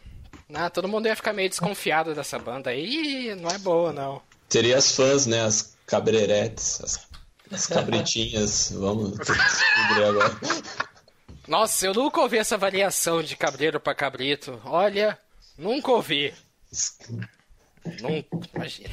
Ah, todo mundo ia ficar meio desconfiado dessa banda aí. Não é boa, não.
Teria as fãs, né? As cabreretes, as, as cabritinhas. (laughs) Vamos descobrir agora.
Nossa, eu nunca ouvi essa variação de cabreiro pra cabrito. Olha, nunca ouvi. Nunca, imagina.